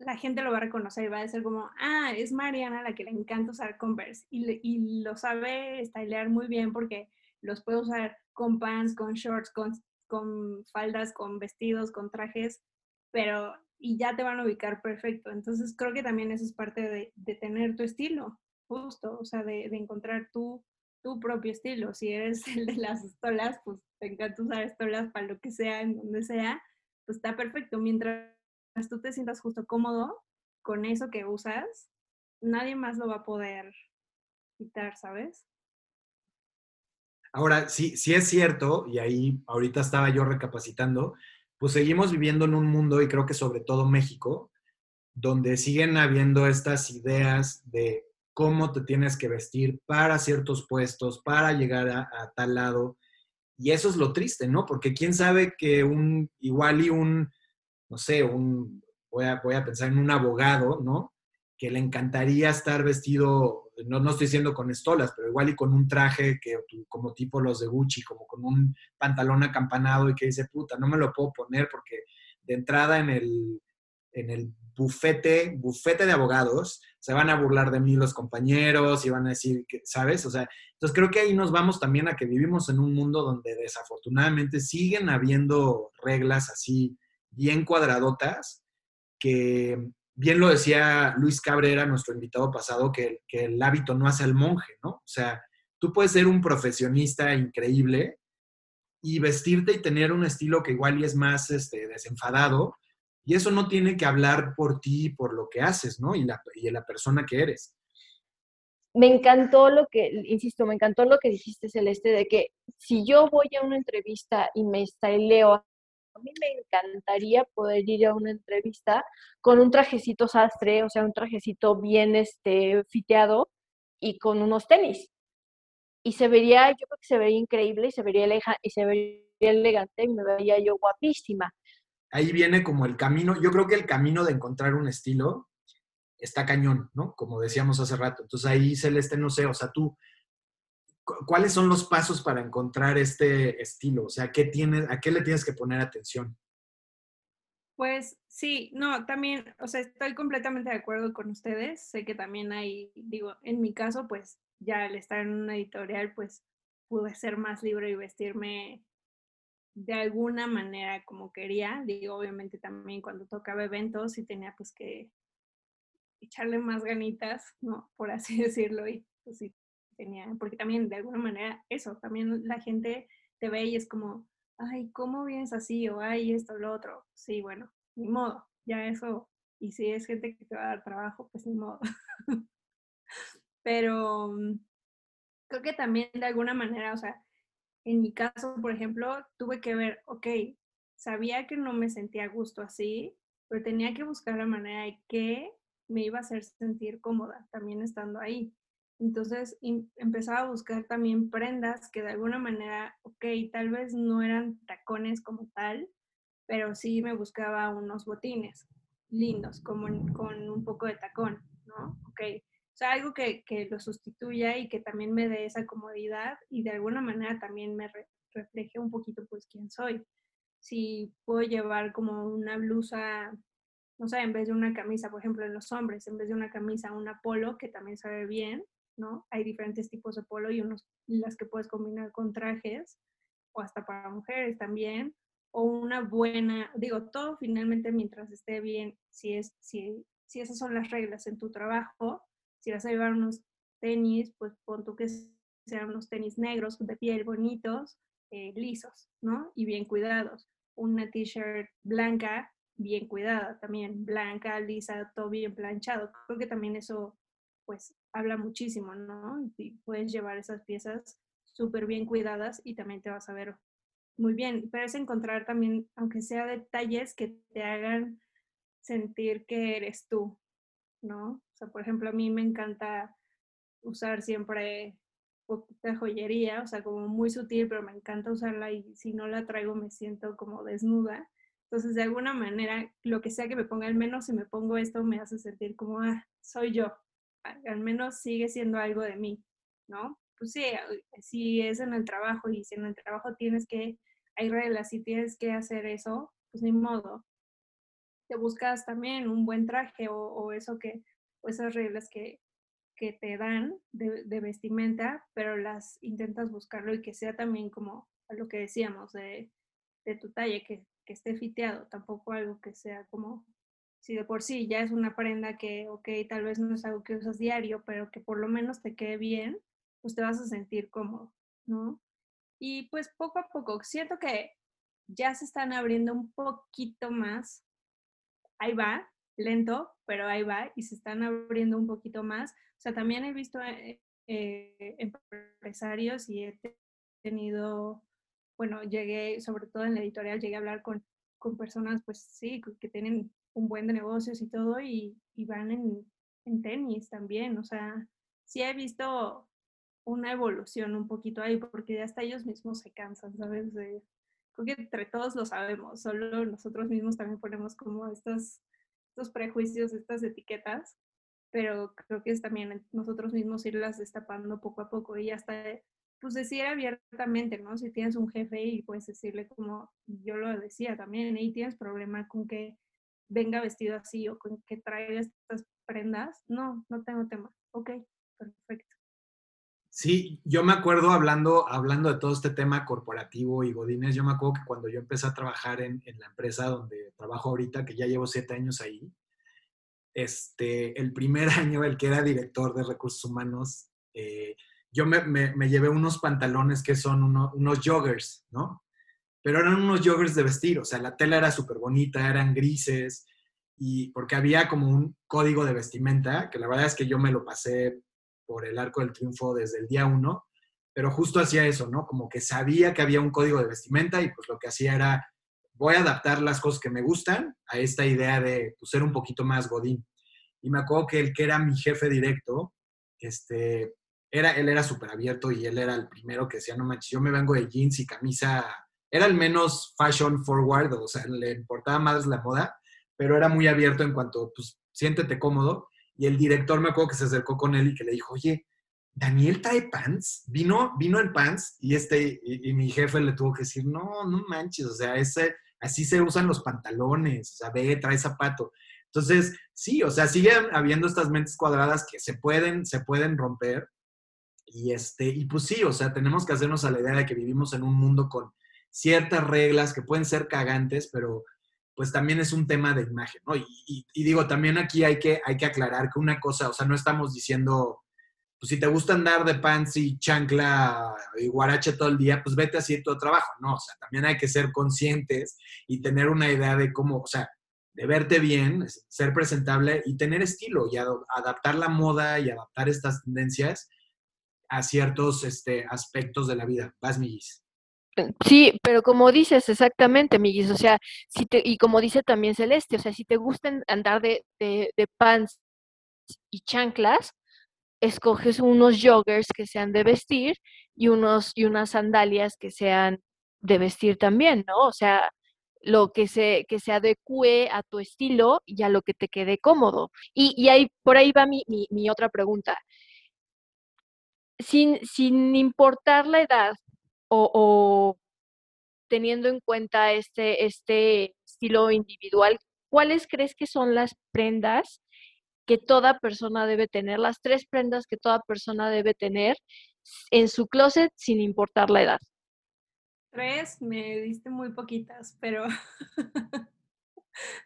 Speaker 3: la gente lo va a reconocer y va a decir como, ah, es Mariana la que le encanta usar Converse y, y lo sabe stylear muy bien porque los puedo usar con pants, con shorts, con, con faldas, con vestidos, con trajes, pero y ya te van a ubicar perfecto. Entonces creo que también eso es parte de, de tener tu estilo, justo, o sea, de, de, encontrar tu, tu propio estilo. Si eres el de las estolas, pues te encanta usar estolas para lo que sea, en donde sea, pues está perfecto. Mientras tú te sientas justo cómodo con eso que usas, nadie más lo va a poder quitar, ¿sabes?
Speaker 2: Ahora, sí, sí es cierto, y ahí ahorita estaba yo recapacitando, pues seguimos viviendo en un mundo, y creo que sobre todo México, donde siguen habiendo estas ideas de cómo te tienes que vestir para ciertos puestos, para llegar a, a tal lado. Y eso es lo triste, ¿no? Porque quién sabe que un, igual y un, no sé, un, voy a, voy a pensar en un abogado, ¿no? Que le encantaría estar vestido no, no estoy diciendo con estolas, pero igual y con un traje que como tipo los de Gucci, como con un pantalón acampanado y que dice, puta, no me lo puedo poner porque de entrada en el, en el bufete, bufete de abogados, se van a burlar de mí los compañeros y van a decir que, ¿sabes? O sea, entonces creo que ahí nos vamos también a que vivimos en un mundo donde desafortunadamente siguen habiendo reglas así bien cuadradotas que bien lo decía Luis Cabrera, nuestro invitado pasado, que, el hábito no hace al monje, ¿no? O sea, tú puedes ser un profesionista increíble y vestirte y tener un estilo que igual y es más este, desenfadado, y eso no tiene que hablar por ti, por lo que haces, ¿no? Y la, y la persona que eres.
Speaker 1: Me encantó lo que, insisto, me encantó lo que dijiste, Celeste, de que si yo voy a una entrevista y me styleo a mí me encantaría poder ir a una entrevista con un trajecito sastre, o sea, un trajecito bien este, fiteado y con unos tenis. y se vería, yo creo que se vería increíble y se vería, y se vería elegante y me veía yo guapísima.
Speaker 2: Ahí viene como el camino, yo creo que el camino de encontrar un estilo está cañón, ¿no? Como decíamos hace rato. Entonces ahí, Celeste, no sé, o sea, tú, ¿cuáles son los pasos para encontrar este estilo? O sea, ¿qué tienes, ¿a qué le tienes que poner atención?
Speaker 3: Pues sí, no, también, o sea, estoy completamente de acuerdo con ustedes. Sé que también hay, digo, en mi caso, pues ya al estar en una editorial, pues pude ser más libre y vestirme de alguna manera como quería. Digo, obviamente también cuando tocaba eventos y tenía pues que echarle más ganitas, ¿no? Por así decirlo. Y pues sí, porque también de alguna manera eso, también la gente te ve y es como, ay, ¿cómo vienes así? O ay, esto, lo otro. Sí, bueno, ni modo, ya eso. Y si es gente que te va a dar trabajo, pues ni modo. Pero mm, creo que también de alguna manera, o sea, en mi caso, por ejemplo, tuve que ver, ok, sabía que no me sentía a gusto así, pero tenía que buscar la manera de que me iba a hacer sentir cómoda también estando ahí. Entonces empezaba a buscar también prendas que de alguna manera, ok, tal vez no eran tacones como tal, pero sí me buscaba unos botines lindos, como con un poco de tacón, ¿no? Ok. O sea, algo que, que lo sustituya y que también me dé esa comodidad y de alguna manera también me refleje un poquito pues quién soy. Si puedo llevar como una blusa, no sé, en vez de una camisa, por ejemplo, en los hombres, en vez de una camisa, una polo que también sabe bien, ¿no? Hay diferentes tipos de polo y unos las que puedes combinar con trajes o hasta para mujeres también o una buena, digo, todo finalmente mientras esté bien, si es si, si esas son las reglas en tu trabajo, si vas a llevar unos tenis, pues pon tú que sean unos tenis negros de piel bonitos, eh, lisos, ¿no? Y bien cuidados. Una t-shirt blanca, bien cuidada también, blanca, lisa, todo bien planchado. Creo que también eso pues habla muchísimo, ¿no? Y puedes llevar esas piezas súper bien cuidadas y también te vas a ver muy bien, pero es encontrar también, aunque sea detalles que te hagan sentir que eres tú, ¿no? O sea, por ejemplo, a mí me encanta usar siempre poquita joyería, o sea, como muy sutil, pero me encanta usarla y si no la traigo me siento como desnuda. Entonces, de alguna manera, lo que sea que me ponga, al menos si me pongo esto, me hace sentir como, ah, soy yo, al menos sigue siendo algo de mí, ¿no? Pues sí, si es en el trabajo y si en el trabajo tienes que, hay reglas y tienes que hacer eso, pues ni modo. Te buscas también un buen traje o, eso que, o esas reglas que, que te dan de, vestimenta, pero las intentas buscarlo y que sea también como lo que decíamos de, de tu talla, que, que esté fiteado, tampoco algo que sea como si de por sí ya es una prenda que, ok, tal vez no es algo que usas diario, pero que por lo menos te quede bien, pues te vas a sentir cómodo, ¿no? Y pues poco a poco, siento que ya se están abriendo un poquito más, ahí va, lento, pero ahí va, y se están abriendo un poquito más. O sea, también he visto eh, eh, empresarios y he tenido, bueno, llegué, sobre todo en la editorial, llegué a hablar con, con personas, pues sí, que tienen un buen de negocios y todo, y, van en, en, tenis también. O sea, sí he visto una evolución un poquito ahí, porque hasta ellos mismos se cansan, ¿sabes? De, creo que entre todos lo sabemos, solo nosotros mismos también ponemos como estos, estos prejuicios, estas etiquetas, pero creo que es también nosotros mismos irlas destapando poco a poco y hasta pues decir abiertamente, ¿no? Si tienes un jefe y puedes decirle como yo lo decía también, y tienes problema con que venga vestido así o con que traiga estas prendas, no, no tengo tema. Ok, perfecto.
Speaker 2: Sí, yo me acuerdo hablando, hablando de todo este tema corporativo y Godines, yo me acuerdo que cuando yo empecé a trabajar en, la empresa donde trabajo ahorita, que ya llevo siete años ahí, este, el primer año, el que era director de recursos humanos, eh, yo me, me, llevé unos pantalones que son unos joggers, ¿no? Pero eran unos joggers de vestir, o sea, la tela era súper bonita, eran grises, y porque había como un código de vestimenta, que la verdad es que yo me lo pasé por el arco del triunfo desde el día uno, pero justo hacía eso, ¿no? Como que sabía que había un código de vestimenta y pues lo que hacía era, voy a adaptar las cosas que me gustan a esta idea de pues, ser un poquito más godín. Y me acuerdo que el que era mi jefe directo, este, era, él era súper abierto y él era el primero que decía, no manches, yo me vengo de jeans y camisa. Era el menos fashion forward, o sea, le importaba más la moda, pero era muy abierto en cuanto, pues, siéntete cómodo. Y el director me acuerdo que se acercó con él y que le dijo, oye, Daniel trae pants, vino, vino en pants y este, y, mi jefe le tuvo que decir, no, no manches, o sea, ese, así se usan los pantalones, o sea, ve, trae zapato. Entonces, sí, o sea, siguen habiendo estas mentes cuadradas que se pueden, se pueden romper. Y este, y pues sí, o sea, tenemos que hacernos a la idea de que vivimos en un mundo con ciertas reglas que pueden ser cagantes, pero pues también es un tema de imagen, ¿no? Y, digo, también aquí hay que, hay que aclarar que una cosa, o sea, no estamos diciendo, pues si te gusta andar de pants y chancla y guarache todo el día, pues vete así tu trabajo, ¿no? O sea, también hay que ser conscientes y tener una idea de cómo, o sea, de verte bien, ser presentable y tener estilo y adaptar la moda y adaptar estas tendencias a ciertos este, aspectos de la vida. Vas, Miguis.
Speaker 1: Sí, pero como dices exactamente, Miguis, o sea, si te, y como dice también Celeste, o sea, si te gusta andar de, de, de pants y chanclas, escoges unos joggers que sean de vestir y, unos, y unas sandalias que sean de vestir también, ¿no? O sea, lo que se, que adecue a tu estilo y a lo que te quede cómodo. Y, y ahí, por ahí va mi, mi, otra pregunta. Sin, sin importar la edad o, teniendo en cuenta este, este estilo individual, ¿cuáles crees que son las prendas que toda persona debe tener, las tres prendas que toda persona debe tener en su closet sin importar la edad.
Speaker 3: Tres, me diste muy poquitas, pero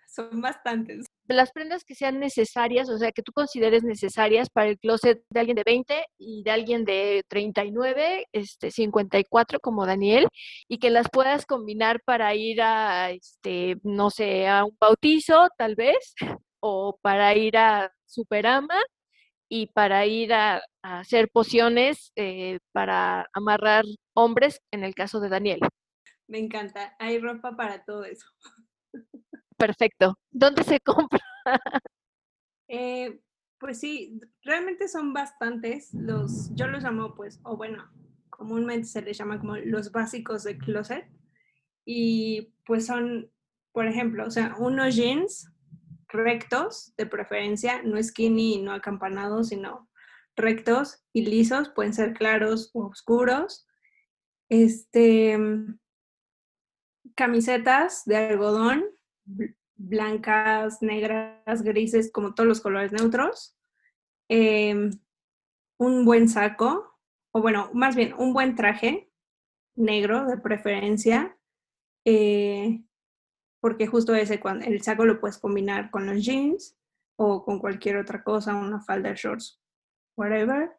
Speaker 3: son bastantes.
Speaker 1: Las prendas que sean necesarias, o sea, que tú consideres necesarias para el closet de alguien de 20 y de alguien de 39, este, 54 como Daniel, y que las puedas combinar para ir a, este, no sé, a un bautizo, tal vez, o para ir a Superama y para ir a, hacer pociones eh, para amarrar hombres, en el caso de Daniel.
Speaker 3: Me encanta, hay ropa para todo eso.
Speaker 1: Perfecto. ¿Dónde se compra?
Speaker 3: Eh, pues sí, realmente son bastantes los, yo los llamo pues, o bueno, comúnmente se les llama como los básicos de closet. Y pues son, por ejemplo, o sea, unos jeans rectos, de preferencia, no skinny, no acampanados, sino rectos y lisos, pueden ser claros o oscuros. Este, camisetas de algodón, blancas, negras, grises, como todos los colores neutros. Em, un buen saco, o bueno, más bien un buen traje negro de preferencia. Eh, porque justo ese, cuando el saco lo puedes combinar con los jeans o con cualquier otra cosa, una falda, shorts, whatever.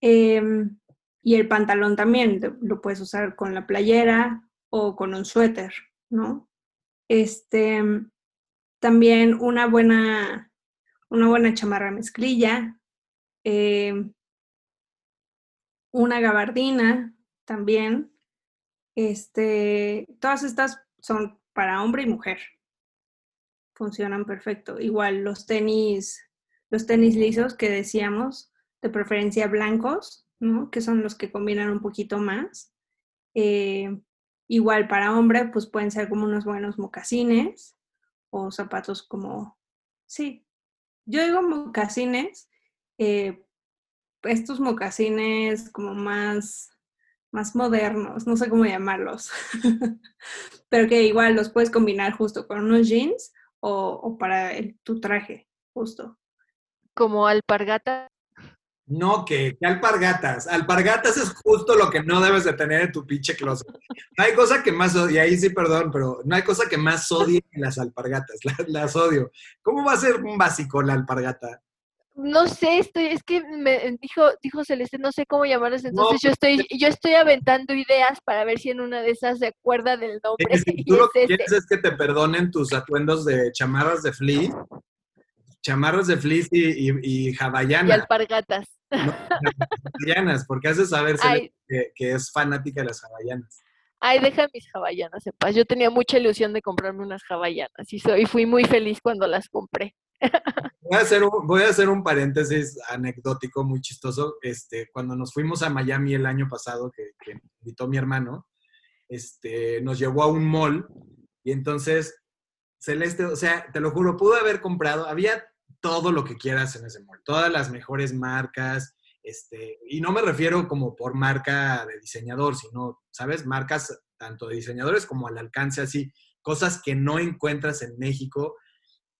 Speaker 3: Em, y el pantalón también lo puedes usar con la playera o con un suéter, ¿no? Este, también una buena, una buena chamarra mezclilla, em, una gabardina también. Este, todas estas son para hombre y mujer. Funcionan perfecto. Igual los tenis, los tenis lisos que decíamos, de preferencia blancos, ¿no? que son los que combinan un poquito más. Eh, igual para hombre, pues pueden ser como unos buenos mocasines o zapatos como, sí, yo digo mocasines, eh, estos mocasines como más más modernos, no sé cómo llamarlos, pero que igual los puedes combinar justo con unos jeans o, para tu traje, justo.
Speaker 1: Como alpargata.
Speaker 2: No, que, alpargatas. Alpargatas es justo lo que no debes de tener en tu pinche closet. No hay cosa que más odie, ahí sí, perdón, pero no hay cosa que más odie que las alpargatas. las odio. ¿Cómo va a ser un básico la alpargata?
Speaker 1: no sé, estoy, es que me dijo, dijo Celeste, no sé cómo llamarles, entonces yo estoy, yo estoy aventando ideas para ver si en una de esas se acuerda del nombre.
Speaker 2: Si tú lo que quieres es que te perdonen tus atuendos de chamarras de fleece, chamarras de fleece y, y, y
Speaker 1: Y alpargatas.
Speaker 2: porque hace saber que, que, es fanática de las hawaianas.
Speaker 1: Ay, deja mis hawaianas en paz. Yo tenía mucha ilusión de comprarme unas hawaianas y soy, fui muy feliz cuando las compré.
Speaker 2: Voy a, hacer un, voy a hacer un paréntesis anecdótico muy chistoso. Este, cuando nos fuimos a Miami el año pasado, que, que invitó mi hermano, este, nos llevó a un mall y entonces Celeste, o sea, te lo juro, pudo haber comprado, había todo lo que quieras en ese mall, todas las mejores marcas, este, y no me refiero como por marca de diseñador, sino, ¿sabes? Marcas tanto de diseñadores como al alcance así, cosas que no encuentras en México.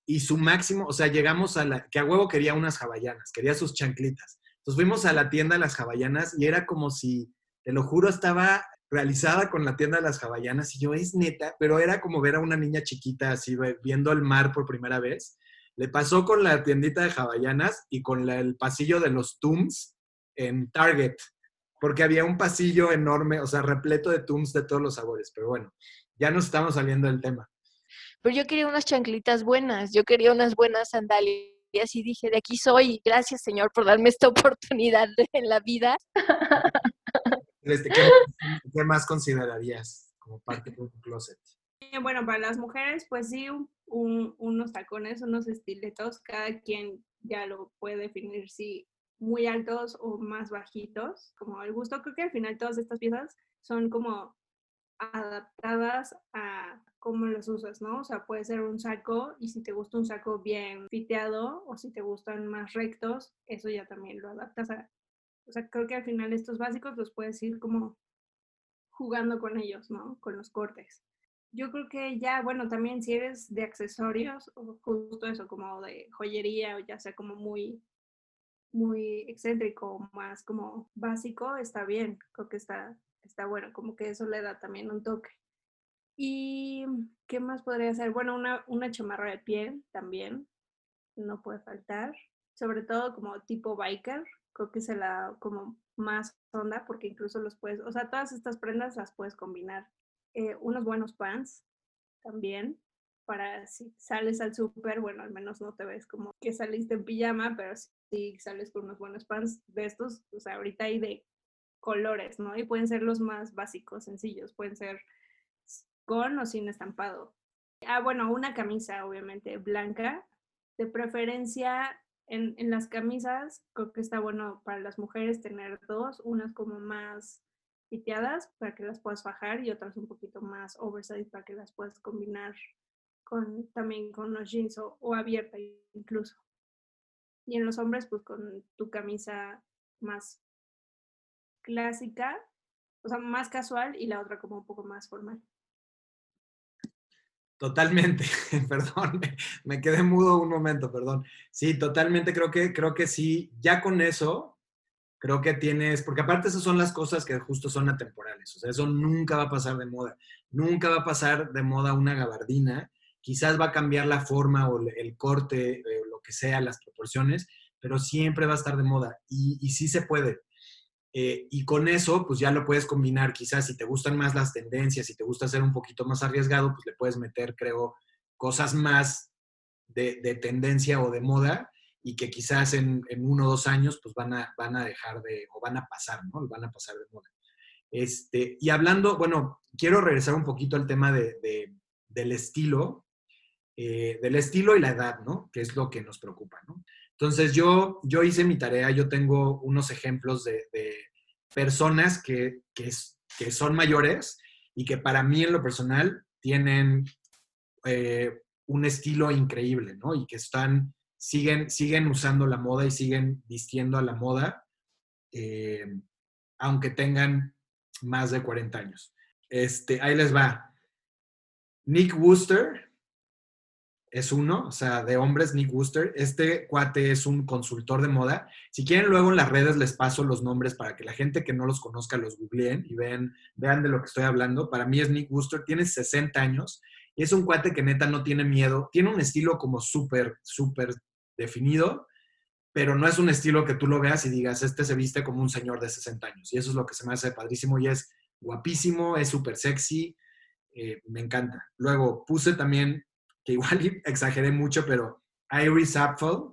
Speaker 2: Y su máximo, o sea, llegamos a la, que a huevo quería unas hawaianas, quería sus chanclitas. Entonces fuimos a la tienda de las hawaianas y era como si, te lo juro, estaba realizada con la tienda de las hawaianas y yo, es neta, pero era como ver a una niña chiquita así viendo el mar por primera vez. Le pasó con la tiendita de hawaianas y con el pasillo de los Tums en Target, porque había un pasillo enorme, o sea, repleto de Tums de todos los sabores. Pero bueno, ya nos estamos saliendo del tema.
Speaker 1: Pero yo quería unas chanclitas buenas, yo quería unas buenas sandalias y dije, de aquí soy, gracias Señor por darme esta oportunidad en la vida.
Speaker 2: Este, ¿qué, más considerarías como parte de un closet?
Speaker 3: Eh, bueno, para las mujeres, pues sí, unos tacones, unos estiletos, cada quien ya lo puede definir si muy altos o más bajitos, como el gusto. Creo que al final todas estas piezas son como adaptadas a cómo los usas, ¿no? O sea, puede ser un saco y si te gusta un saco bien fiteado o si te gustan más rectos, eso ya también lo adaptas a... O sea, creo que al final estos básicos los puedes ir como jugando con ellos, ¿no? Con los cortes. Yo creo que ya, bueno, también si eres de accesorios o justo eso, como de joyería o ya sea como muy muy excéntrico, más como básico, está bien, creo que está, está bueno, como que eso le da también un toque. ¿Y qué más podría ser? Bueno, una, una chamarra de piel también, no puede faltar, sobre todo como tipo biker, creo que se la como más onda porque incluso los puedes, o sea, todas estas prendas las puedes combinar. Eh, unos buenos pants también, para si sales al súper, bueno, al menos no te ves como que saliste en pijama, pero si sales con unos buenos pants de estos, o sea, ahorita hay de colores, ¿no? Y pueden ser los más básicos, sencillos, pueden ser con o sin estampado. Ah, bueno, una camisa, obviamente, blanca. De preferencia, en, en las camisas, creo que está bueno para las mujeres tener dos, unas como más piteadas para que las puedas bajar y otras un poquito más oversize para que las puedas combinar con, también con los jeans o, abierta incluso. Y en los hombres, pues con tu camisa más clásica, o sea, más casual y la otra como un poco más formal.
Speaker 2: Totalmente, perdón, me quedé mudo un momento, perdón. Sí, totalmente, creo que, creo que sí, ya con eso, creo que tienes, porque aparte esas son las cosas que justo son atemporales, o sea, eso nunca va a pasar de moda, nunca va a pasar de moda una gabardina, quizás va a cambiar la forma o el corte, o eh, lo que sea, las proporciones, pero siempre va a estar de moda y, y sí se puede. Eh, y con eso, pues ya lo puedes combinar, quizás si te gustan más las tendencias, si te gusta ser un poquito más arriesgado, pues le puedes meter, creo, cosas más de, de tendencia o de moda y que quizás en, en, uno o dos años, pues van a, van a dejar de, o van a pasar, ¿no? Van a pasar de moda. Este, y hablando, bueno, quiero regresar un poquito al tema de, de, del estilo, eh, del estilo y la edad, ¿no? Que es lo que nos preocupa, ¿no? Entonces yo, yo hice mi tarea, yo tengo unos ejemplos de, personas que, que, son mayores y que para mí en lo personal tienen eh, un estilo increíble, ¿no? Y que están, siguen, siguen usando la moda y siguen vistiendo a la moda, eh, aunque tengan más de 40 años. Este, ahí les va. Nick Wooster, es uno, o sea, de hombres, Nick Wooster. Este cuate es un consultor de moda. Si quieren, luego en las redes les paso los nombres para que la gente que no los conozca los googleen y vean, vean de lo que estoy hablando. Para mí es Nick Wooster, tiene 60 años es un cuate que neta no tiene miedo. Tiene un estilo como súper, súper definido, pero no es un estilo que tú lo veas y digas, este se viste como un señor de 60 años. Y eso es lo que se me hace padrísimo y es guapísimo, es súper sexy. Eh, me encanta. Luego puse también que igual exageré mucho, pero Iris Apfel,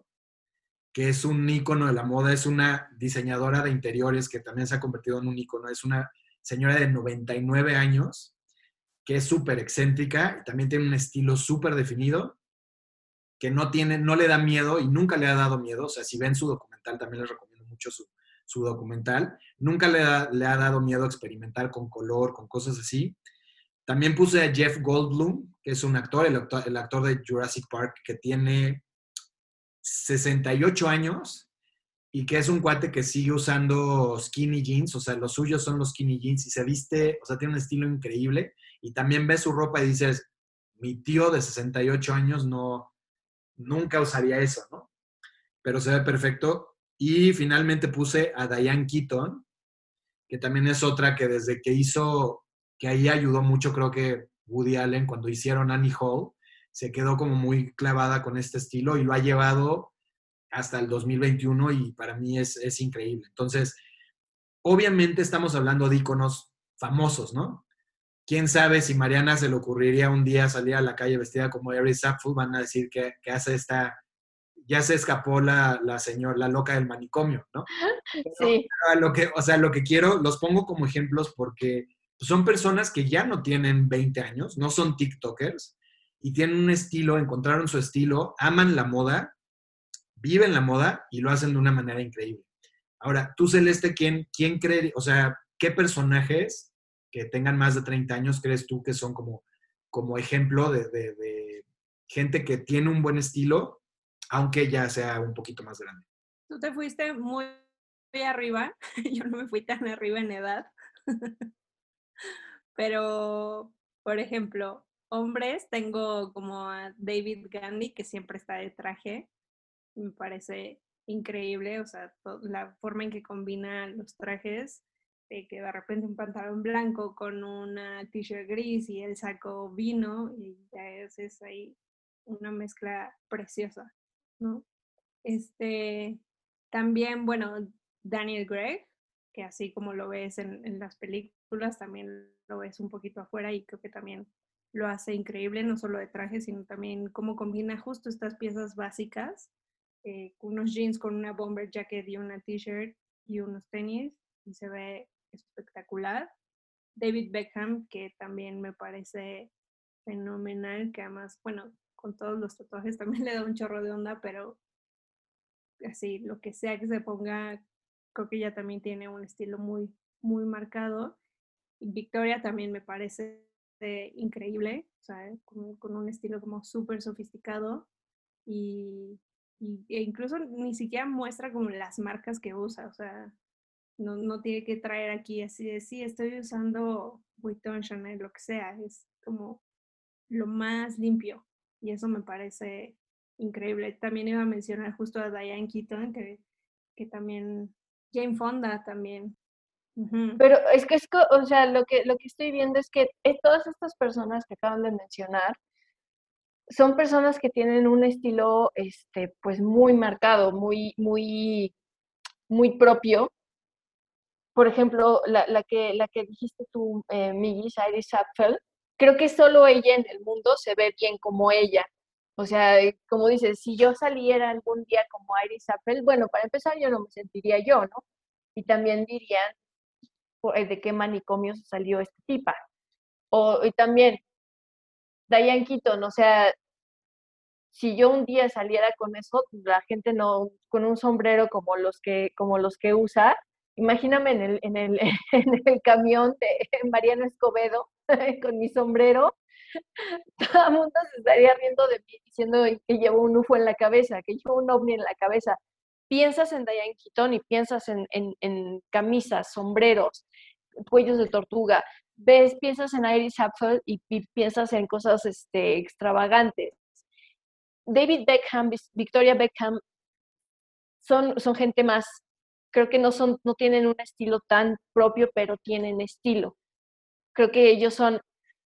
Speaker 2: que es un ícono de la moda, es una diseñadora de interiores que también se ha convertido en un ícono, es una señora de 99 años, que es súper excéntrica y también tiene un estilo súper definido, que no tiene, no le da miedo y nunca le ha dado miedo. O sea, si ven su documental, también les recomiendo mucho su, su documental. Nunca le, le ha dado miedo experimentar con color, con cosas así. También puse a Jeff Goldblum, que es un actor, el actor, el actor de Jurassic Park, que tiene 68 años y que es un cuate que sigue usando skinny jeans, o sea, los suyos son los skinny jeans y se viste, o sea, tiene un estilo increíble y también ves su ropa y dices, mi tío de 68 años no, nunca usaría eso, ¿no? Pero se ve perfecto. Y finalmente puse a Diane Keaton, que también es otra que desde que hizo, que ahí ayudó mucho, creo que Woody Allen, cuando hicieron Annie Hall, se quedó como muy clavada con este estilo y lo ha llevado hasta el 2021 y para mí es, es increíble. Entonces, obviamente estamos hablando de iconos famosos, ¿no? Quién sabe si Mariana se le ocurriría un día salir a la calle vestida como Ari Sackful, van a decir que, que, hace esta, ya se escapó la, la señora, la loca del manicomio, ¿no?
Speaker 1: sí.
Speaker 2: lo que, o sea, lo que quiero, los pongo como ejemplos porque son personas que ya no tienen 20 años, no son TikTokers y tienen un estilo, encontraron su estilo, aman la moda viven la moda y lo hacen de una manera increíble. Ahora, tú, Celeste, ¿quién, quién cree, o sea, qué personajes que tengan más de 30 años crees tú que son como, como ejemplo de, gente que tiene un buen estilo, aunque ya sea un poquito más grande?
Speaker 3: Tú te fuiste muy, muy arriba, yo no me fui tan arriba en edad, pero, por ejemplo, hombres, tengo como a David Gandhi, que siempre está de traje, me parece increíble, o sea, la forma en que combina los trajes, de que de repente un pantalón blanco con una t-shirt gris y el saco vino, y ya es, es ahí una mezcla preciosa, ¿no? Este, también, bueno, Daniel Gregg, que así como lo ves en, en las películas, también lo ves un poquito afuera y creo que también lo hace increíble, no solo de trajes, sino también cómo combina justo estas piezas básicas eh, unos jeans con una bomber jacket y una t-shirt y unos tenis y se ve espectacular. David Beckham, que también me parece fenomenal, que además, bueno, con todos los tatuajes también le da un chorro de onda, pero así, lo que sea que se ponga, creo que ella también tiene un estilo muy, muy marcado. Y Victoria también me parece increíble, o sea, con, un estilo como súper sofisticado y e incluso ni siquiera muestra como las marcas que usa, o sea, no, no tiene que traer aquí así de, sí, estoy usando Vuitton, Chanel, lo que sea, es como lo más limpio y eso me parece increíble. También iba a mencionar justo a Diane Keaton, que, que también, Jane Fonda también.
Speaker 1: Pero es que, es, o sea, lo que, lo que estoy viendo es que eh, todas estas personas que acaban de mencionar, son personas que tienen un estilo, este, pues muy marcado, muy, muy, muy propio. Por ejemplo, la, la que, la que dijiste tú, eh, Migis, Iris Apfel, creo que solo ella en el mundo se ve bien como ella. O sea, eh, como dices, si yo saliera algún día como Iris Apfel, bueno, para empezar yo no me sentiría yo, ¿no? Y también dirían eh, de qué manicomio salió esta tipa. O y también, Diane Keaton, o sea, si yo un día saliera con eso, la gente no, con un sombrero como los que, como los que usa, imagíname en el, en el, en el camión de Mariano Escobedo con mi sombrero, todo el mundo se estaría riendo de mí diciendo que llevo un UFO en la cabeza, que llevo un ovni en la cabeza. Piensas en Diane Keaton y piensas en, en, camisas, sombreros, cuellos de tortuga, ves, piensas en Iris Apfel y, piensas en cosas este, extravagantes. David Beckham, Victoria Beckham, son, son gente más, creo que no, son, no tienen un estilo tan propio, pero tienen estilo. Creo que ellos son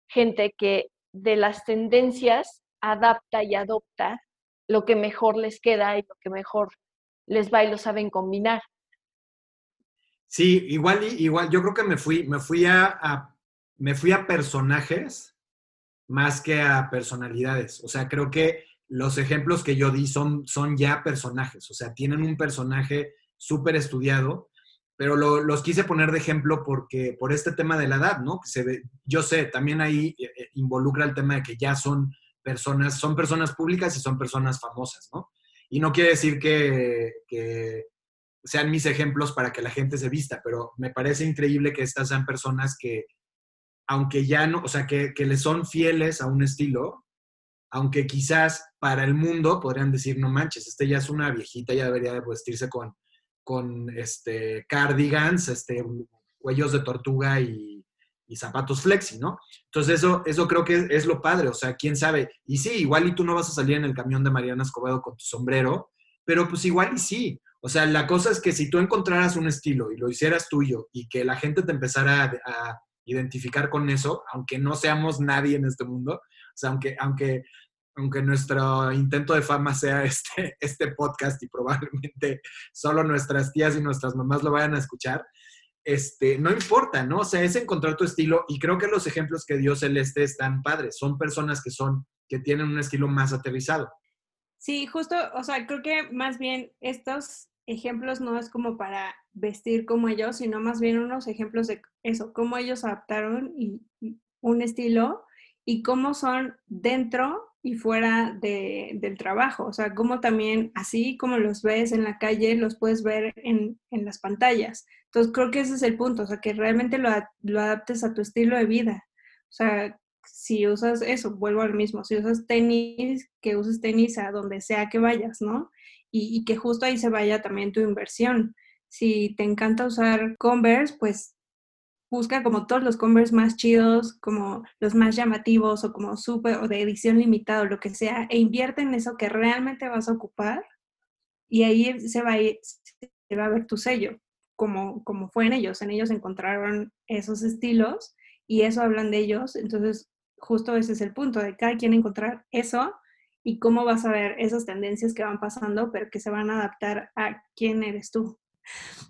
Speaker 1: gente que de las tendencias adapta y adopta lo que mejor les queda y lo que mejor les va y lo saben combinar.
Speaker 2: Sí, igual, igual, yo creo que me fui, me fui a, me fui a personajes más que a personalidades. O sea, creo que los ejemplos que yo di son, son ya personajes, o sea, tienen un personaje súper estudiado, pero los quise poner de ejemplo porque por este tema de la edad, ¿no? Se ve, yo sé, también ahí eh, eh, involucra el tema de que ya son personas, son personas públicas y son personas famosas, ¿no? Y no quiere decir que, que sean mis ejemplos para que la gente se vista, pero me parece increíble que estas sean personas que, aunque ya no, o sea, que, que le son fieles a un estilo, aunque quizás para el mundo podrían decir, no manches, este ya es una viejita, ya debería de vestirse con, con este, cardigans, este, cuellos de tortuga y, zapatos flexi, ¿no? Entonces eso, eso creo que es, lo padre, o sea, quién sabe. Y sí, igual y tú no vas a salir en el camión de Mariana Escobedo con tu sombrero, pero pues igual y sí. O sea, la cosa es que si tú encontraras un estilo y lo hicieras tuyo y que la gente te empezara a, identificar con eso, aunque no seamos nadie en este mundo, o sea, aunque, aunque aunque nuestro intento de fama sea este, este podcast y probablemente solo nuestras tías y nuestras mamás lo vayan a escuchar, este, no importa, ¿no? O sea, es encontrar tu estilo y creo que los ejemplos que dio Celeste están padres, son personas que son, que tienen un estilo más aterrizado.
Speaker 3: Sí, justo, o sea, creo que más bien estos ejemplos no es como para vestir como ellos, sino más bien unos ejemplos de eso, cómo ellos adaptaron y un estilo y cómo son dentro y fuera de, del trabajo. O sea, cómo también, así como los ves en la calle, los puedes ver en, en las pantallas. Entonces, creo que ese es el punto, o sea, que realmente lo, lo, adaptes a tu estilo de vida. O sea, si usas eso, vuelvo al mismo, si usas tenis, que uses tenis a donde sea que vayas, ¿no? Y, y que justo ahí se vaya también tu inversión. Si te encanta usar Converse, pues busca como todos los Converse más chidos, como los más llamativos o como súper o de edición limitada o lo que sea, e invierte en eso que realmente vas a ocupar y ahí se va a, ir, se va a ver tu sello, como, como fue en ellos. En ellos encontraron esos estilos y eso hablan de ellos. Entonces, justo ese es el punto, de cada quien encontrar eso y cómo vas a ver esas tendencias que van pasando, pero que se van a adaptar a quién eres tú.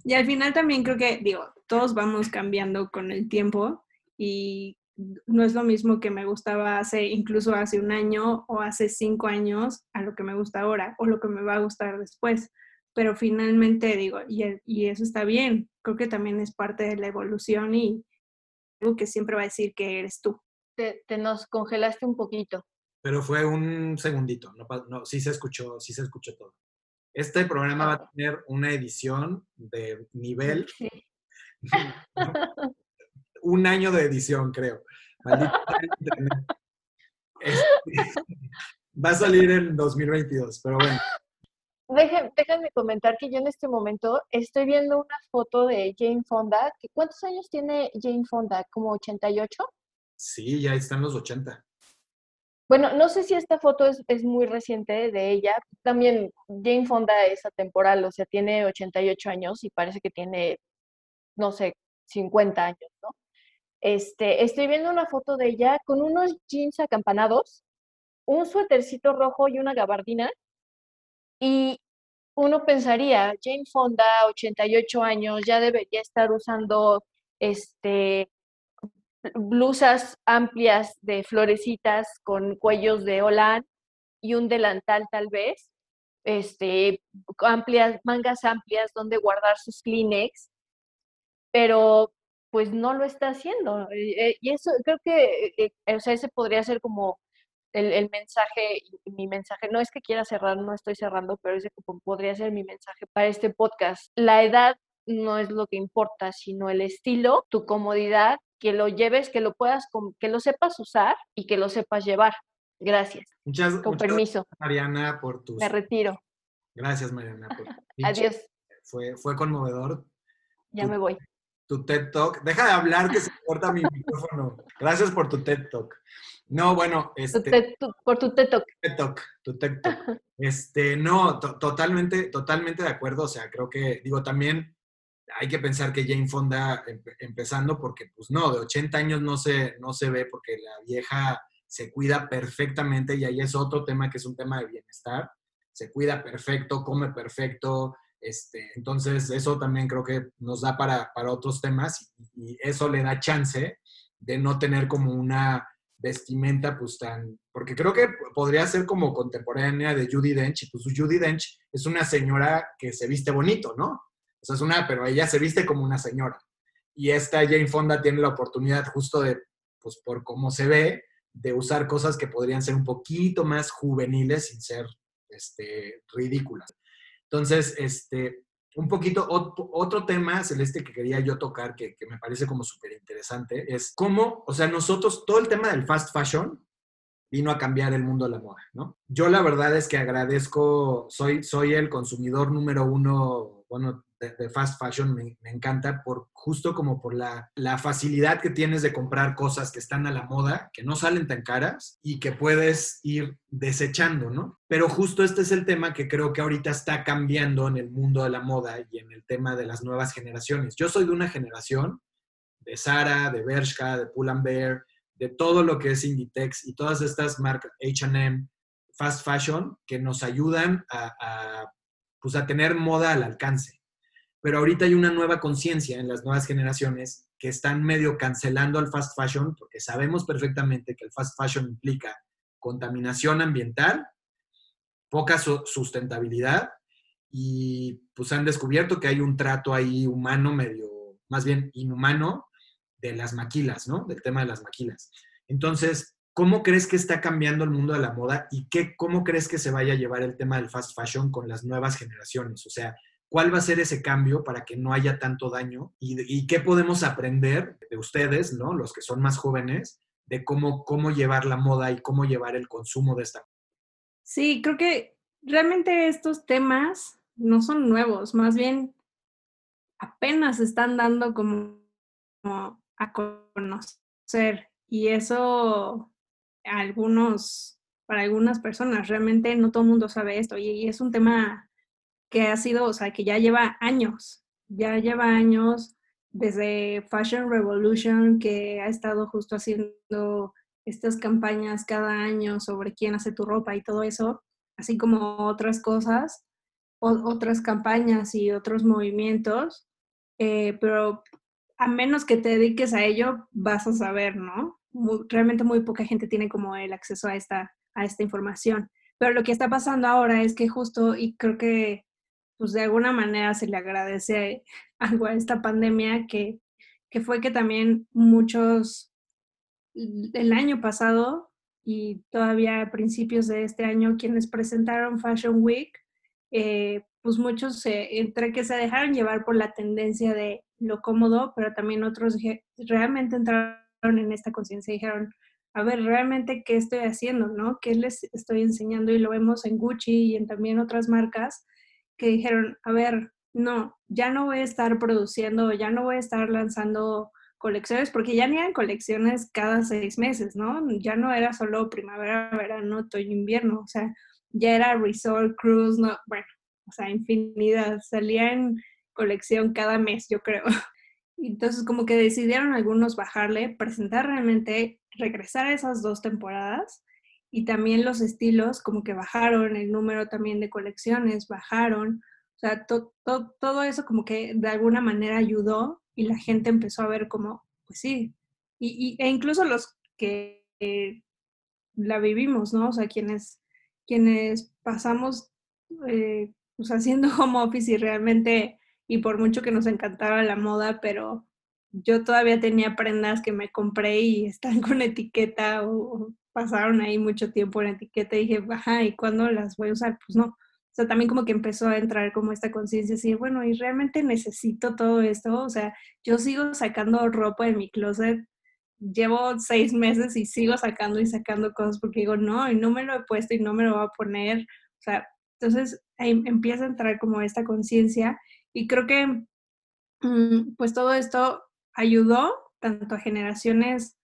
Speaker 3: Y al final también creo que, digo, todos vamos cambiando con el tiempo y no es lo mismo que me gustaba hace, incluso hace un año o hace cinco años a lo que me gusta ahora o lo que me va a gustar después. Pero finalmente digo, y, y eso está bien, creo que también es parte de la evolución y algo que siempre va a decir que eres tú.
Speaker 1: Te, te nos congelaste un poquito.
Speaker 2: Pero fue un segundito, no, no, sí se escuchó, sí se escuchó todo. Este programa va a tener una edición de nivel. un año de edición, creo. Este, va a salir en 2022, pero bueno.
Speaker 1: déjenme comentar que yo en este momento estoy viendo una foto de Jane Fonda. ¿Cuántos años tiene Jane Fonda? ¿Como 88?
Speaker 2: Sí, ya están los 80.
Speaker 1: Bueno, no sé si esta foto es, muy reciente de ella. También Jane Fonda es atemporal, o sea, tiene 88 años y parece que tiene, no sé, 50 años, ¿no? Este, estoy viendo una foto de ella con unos jeans acampanados, un suétercito rojo y una gabardina. Y uno pensaría, Jane Fonda, 88 años, ya debería estar usando este blusas amplias de florecitas con cuellos de holán y un delantal tal vez, este, amplias, mangas amplias donde guardar sus Kleenex, pero pues no lo está haciendo. Eh, eh, y eso creo que, eh, o sea, ese podría ser como el, el, mensaje, mi mensaje, no es que quiera cerrar, no estoy cerrando, pero ese podría ser mi mensaje para este podcast. La edad no es lo que importa, sino el estilo, tu comodidad que lo lleves, que lo puedas, que lo sepas usar y que lo sepas llevar. Gracias.
Speaker 2: Muchas,
Speaker 1: Con permiso.
Speaker 2: Gracias, Mariana, por tus...
Speaker 1: Me retiro.
Speaker 2: Gracias, Mariana.
Speaker 1: Adiós.
Speaker 2: Fue, fue conmovedor.
Speaker 1: Ya me voy.
Speaker 2: Tu TED Talk. Deja de hablar que se corta mi micrófono. Gracias por tu TED Talk. No, bueno, este...
Speaker 1: por tu TED Talk.
Speaker 2: TED Talk, tu TED Talk. Este, no, totalmente, totalmente de acuerdo. O sea, creo que, digo, también hay que pensar que Jane Fonda empezando porque pues no, de 80 años no se, no se ve porque la vieja se cuida perfectamente y ahí es otro tema que es un tema de bienestar. Se cuida perfecto, come perfecto. Este, entonces, eso también creo que nos da para, para otros temas y, eso le da chance de no tener como una vestimenta pues tan, porque creo que podría ser como contemporánea de Judy Dench y pues Judy Dench es una señora que se viste bonito, ¿no? O sea, es una, pero ella se viste como una señora. Y esta Jane Fonda tiene la oportunidad justo de, pues por cómo se ve, de usar cosas que podrían ser un poquito más juveniles sin ser este, ridículas. Entonces, este, un poquito, otro, tema, Celeste, que quería yo tocar, que, que me parece como súper interesante, es cómo, o sea, nosotros, todo el tema del fast fashion vino a cambiar el mundo de la moda, ¿no? Yo la verdad es que agradezco, soy, soy el consumidor número uno, bueno, de, fast fashion, me, encanta por justo como por la, facilidad que tienes de comprar cosas que están a la moda, que no salen tan caras y que puedes ir desechando, ¿no? Pero justo este es el tema que creo que ahorita está cambiando en el mundo de la moda y en el tema de las nuevas generaciones. Yo soy de una generación de Zara, de Bershka, de Pull Bear, de todo lo que es Inditex y todas estas marcas, H&M, fast fashion, que nos ayudan a, pues a tener moda al alcance pero ahorita hay una nueva conciencia en las nuevas generaciones que están medio cancelando al fast fashion porque sabemos perfectamente que el fast fashion implica contaminación ambiental, poca sustentabilidad y pues han descubierto que hay un trato ahí humano medio, más bien inhumano de las maquilas, ¿no? Del tema de las maquilas. Entonces, ¿cómo crees que está cambiando el mundo de la moda y qué, cómo crees que se vaya a llevar el tema del fast fashion con las nuevas generaciones? O sea, cuál va a ser ese cambio para que no haya tanto daño y, qué podemos aprender de ustedes, ¿no? Los que son más jóvenes, de cómo, cómo llevar la moda y cómo llevar el consumo de esta.
Speaker 3: Sí, creo que realmente estos temas no son nuevos, más bien apenas están dando como, a conocer y eso algunos, para algunas personas, realmente no todo el mundo sabe esto y es un tema que ha sido, o sea, que ya lleva años, ya lleva años desde Fashion Revolution, que ha estado justo haciendo estas campañas cada año sobre quién hace tu ropa y todo eso, así como otras cosas, otras campañas y otros movimientos, eh, pero a menos que te dediques a ello, vas a saber, ¿no? realmente muy poca gente tiene como el acceso a esta, a esta información. Pero lo que está pasando ahora es que justo, y creo que pues de alguna manera se le agradece algo a esta pandemia que, que fue que también muchos el año pasado y todavía a principios de este año quienes presentaron Fashion Week, eh, pues muchos entre que se dejaron llevar por la tendencia de lo cómodo, pero también otros realmente entraron en esta conciencia y dijeron, a ver, realmente qué estoy haciendo, ¿no? ¿Qué les estoy enseñando? Y lo vemos en Gucci y en también otras marcas, que dijeron, a ver, no, ya no voy a estar produciendo, ya no voy a estar lanzando colecciones, porque ya eran colecciones cada seis meses, ¿no? Ya no era solo primavera, verano, otoño, invierno, o sea, ya era resort, cruise, no, bueno, o sea, infinidad, salía en colección cada mes, yo creo. Entonces, como que decidieron algunos bajarle, presentar realmente, regresar a esas dos temporadas y también los estilos como que bajaron, el número también de colecciones bajaron, o sea, todo eso como que de alguna manera ayudó y la gente empezó a ver como, pues sí, y, e incluso los que la vivimos, ¿no? O sea, quienes, quienes pasamos eh, pues haciendo home office y realmente, y por mucho que nos encantaba la moda, pero yo todavía tenía prendas que me compré y están con etiqueta o, pasaron ahí mucho tiempo en etiqueta y dije, ajá, ¿y cuándo las voy a usar? Pues no. O sea, también como que empezó a entrar como esta conciencia así, bueno, ¿y realmente necesito todo esto? O sea, yo sigo sacando ropa de mi closet, llevo seis meses y sigo sacando y sacando cosas porque digo, no, y no me lo he puesto y no me lo voy a poner. O sea, entonces empieza a entrar como esta conciencia y creo que mm, pues todo esto ayudó tanto a generaciones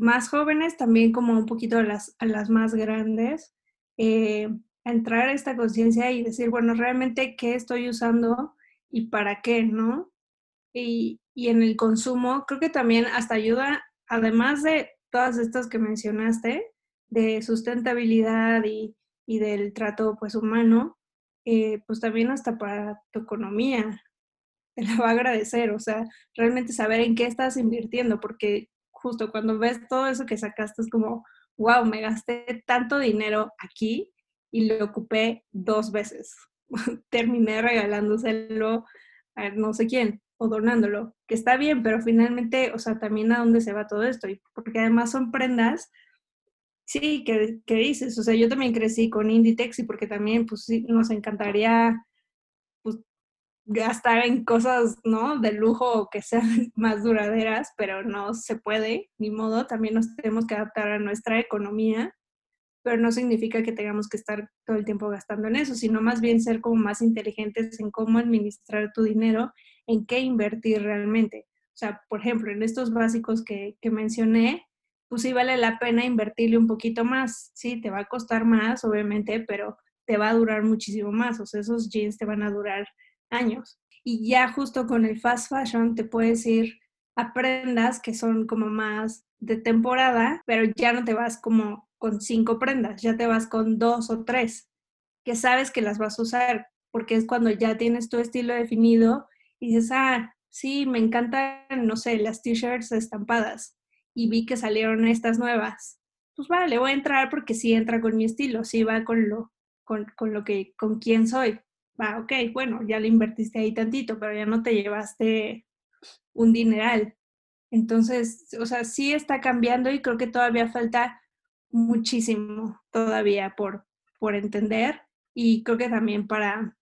Speaker 3: más jóvenes, también como un poquito a las, a las más grandes, eh, entrar a esta conciencia y decir, bueno, realmente qué estoy usando y para qué, ¿no? Y, y, en el consumo, creo que también hasta ayuda, además de todas estas que mencionaste, de sustentabilidad y, y del trato pues humano, eh, pues también hasta para tu economía, te la va a agradecer, o sea, realmente saber en qué estás invirtiendo, porque justo cuando ves todo eso que sacaste es como, wow, me gasté tanto dinero aquí y lo ocupé dos veces. Terminé regalándoselo a no sé quién o donándolo, que está bien, pero finalmente, o sea, también a dónde se va todo esto, y porque además son prendas Sí, ¿qué, dices? O sea, yo también crecí con Inditex y porque también, pues nos encantaría, gastar en cosas, ¿no? De lujo que sean más duraderas, pero no se puede, ni modo, también nos tenemos que adaptar a nuestra economía, pero no significa que tengamos que estar todo el tiempo gastando en eso, sino más bien ser como más inteligentes en cómo administrar tu dinero, en qué invertir realmente. O sea, por ejemplo, en estos básicos que, que mencioné, pues sí vale la pena invertirle un poquito más. Sí, te va a costar más, obviamente, pero te va a durar muchísimo más. O sea, esos jeans te van a durar años. Y ya justo con el fast fashion te puedes ir a prendas que son como más de temporada, pero ya no te vas como con cinco prendas, ya te vas con dos o tres, que sabes que las vas a usar, porque es cuando ya tienes tu estilo definido y dices, ah, sí, me encantan, no sé, las t-shirts estampadas y vi que salieron estas nuevas. Pues vale, voy a entrar porque sí entra con mi estilo, sí va con lo, con, con lo que, con quién soy. Va, ok, bueno, ya le invertiste ahí tantito, pero ya no te llevaste un dineral. Entonces, o sea, sí está cambiando y creo que todavía falta muchísimo todavía por, por entender y creo que también para,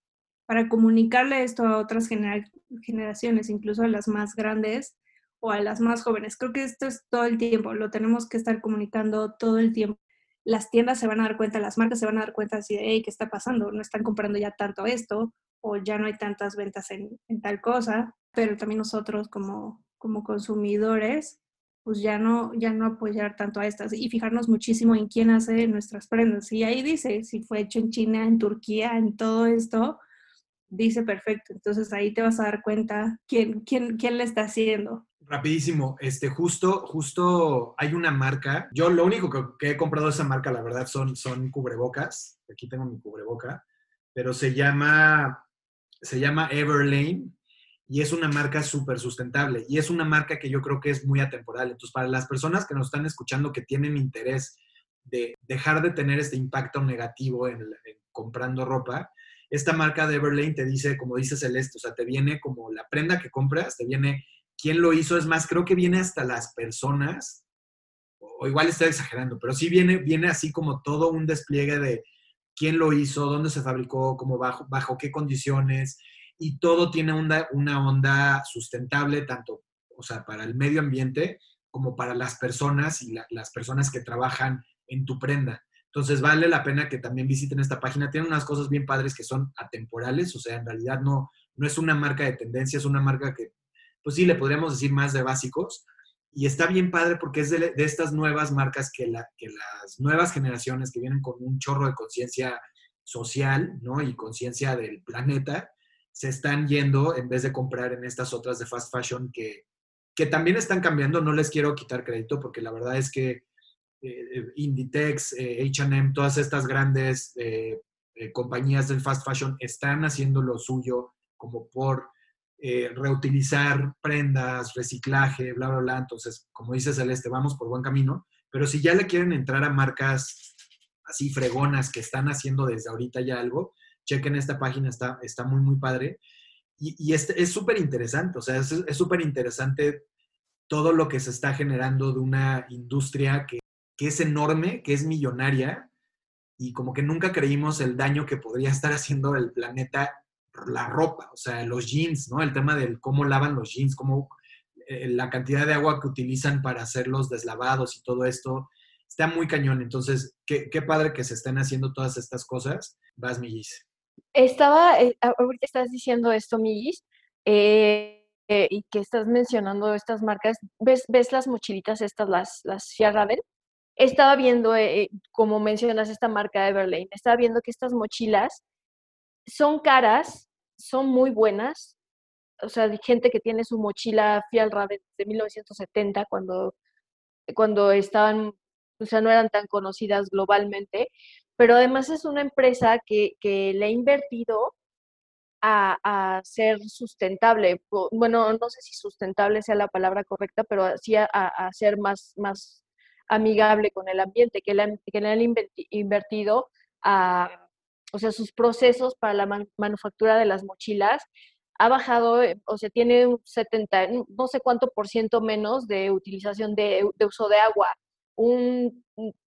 Speaker 3: para comunicarle esto a otras generaciones, incluso a las más grandes, o a las más jóvenes. Creo que esto es todo el tiempo, lo tenemos que estar comunicando todo el tiempo. Las tiendas se van a dar cuenta, las marcas se van a dar cuenta así de, hey, ¿qué está pasando? No están comprando ya tanto esto o ya no hay tantas ventas en, tal cosa, pero también nosotros como, como consumidores, pues ya no, ya no apoyar tanto a estas y fijarnos muchísimo en quién hace nuestras prendas. Y ahí dice, si fue hecho en China, en Turquía, en todo esto, dice perfecto. Entonces ahí te vas a dar cuenta quién, quién, quién le está haciendo.
Speaker 2: Rapidísimo, este, justo, justo hay una marca. Yo lo único que, he comprado de esa marca, la verdad, son, son cubrebocas. Aquí tengo mi cubreboca, pero se llama, se llama Everlane y es una marca súper sustentable y es una marca que yo creo que es muy atemporal. Entonces, para las personas que nos están escuchando que tienen interés de dejar de tener este impacto negativo en, en comprando ropa, esta marca de Everlane te dice, como dice Celeste, o sea, te viene como la prenda que compras, te viene quién lo hizo. Es más, creo que viene hasta las personas, o igual estoy exagerando, pero sí viene, viene así como todo un despliegue de quién lo hizo, dónde se fabricó, cómo bajo, bajo qué condiciones, y todo tiene una, una onda sustentable, tanto, o sea, para el medio ambiente como para las personas y las personas que trabajan en tu prenda. Entonces vale la pena que también visiten esta página. Tiene unas cosas bien padres que son atemporales, o sea, en realidad no, no es una marca de tendencia, es una marca que pues sí, le podríamos decir más de básicos. Y está bien padre porque es de, estas nuevas marcas que, la, que las nuevas generaciones que vienen con un chorro de conciencia social, ¿no? Y conciencia del planeta, se están yendo en vez de comprar en estas otras de fast fashion que, que también están cambiando. No les quiero quitar crédito porque la verdad es que eh, Inditex, HM, todas estas grandes eh, compañías del fast fashion están haciendo lo suyo como por eh, reutilizar prendas, reciclaje, bla, bla, bla. Entonces, como dice Celeste, vamos por buen camino. Pero si ya le quieren entrar a marcas así fregonas que están haciendo desde ahorita ya algo, chequen esta página, está, está muy, muy padre. Y, y es súper interesante, o sea, es súper interesante todo lo que se está generando de una industria que, que es enorme, que es millonaria, y como que nunca creímos el daño que podría estar haciendo el planeta la ropa, o sea, los jeans, ¿no? El tema del cómo lavan los jeans, cómo eh, la cantidad de agua que utilizan para hacer los deslavados y todo esto, está muy cañón. Entonces, qué, padre que se estén haciendo todas estas cosas. Vas, Millis.
Speaker 1: Estaba, eh, ahorita estás diciendo esto, Millis, eh, y que estás mencionando estas marcas. ¿Ves, ves las mochilitas estas, las, las Sierra Estaba viendo, como mencionas esta marca Everlane, estaba viendo que estas mochilas son caras, son muy buenas. O sea, hay gente que tiene su mochila Fial Raven de 1970 cuando, cuando estaban, o sea, no eran tan conocidas globalmente, pero además es una empresa que, que le ha invertido a, a, ser sustentable. Bueno, no sé si sustentable sea la palabra correcta, pero sí a, a ser más, más amigable con el ambiente, que le, que le han invertido a o sea, sus procesos para la manufactura de las mochilas ha bajado, eh, o sea, tiene un 70, no sé cuánto por ciento menos de utilización de, uso de agua.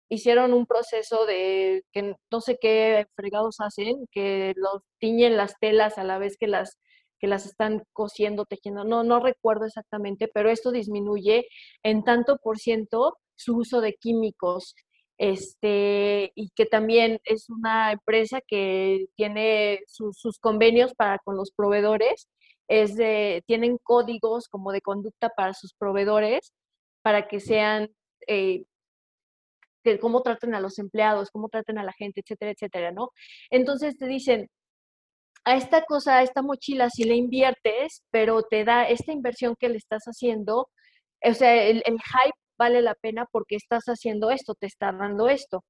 Speaker 1: Hicieron un proceso de que no sé qué fregados hacen, que los tiñen las telas a la vez que las que las están cosiendo, tejiendo. No, no recuerdo exactamente, pero esto disminuye en tanto por ciento su uso de químicos. Este, y que también es una empresa que tiene sus convenios para con los proveedores, es de, tienen códigos como de conducta para sus proveedores para que sean eh, que cómo traten a los empleados, cómo traten a la gente, etcétera, etcétera, ¿no? Entonces te dicen, a esta cosa, a esta mochila, si le inviertes, pero te da esta inversión que le estás haciendo, o sea, el, hype vale la pena porque estás haciendo esto, te está dando esto.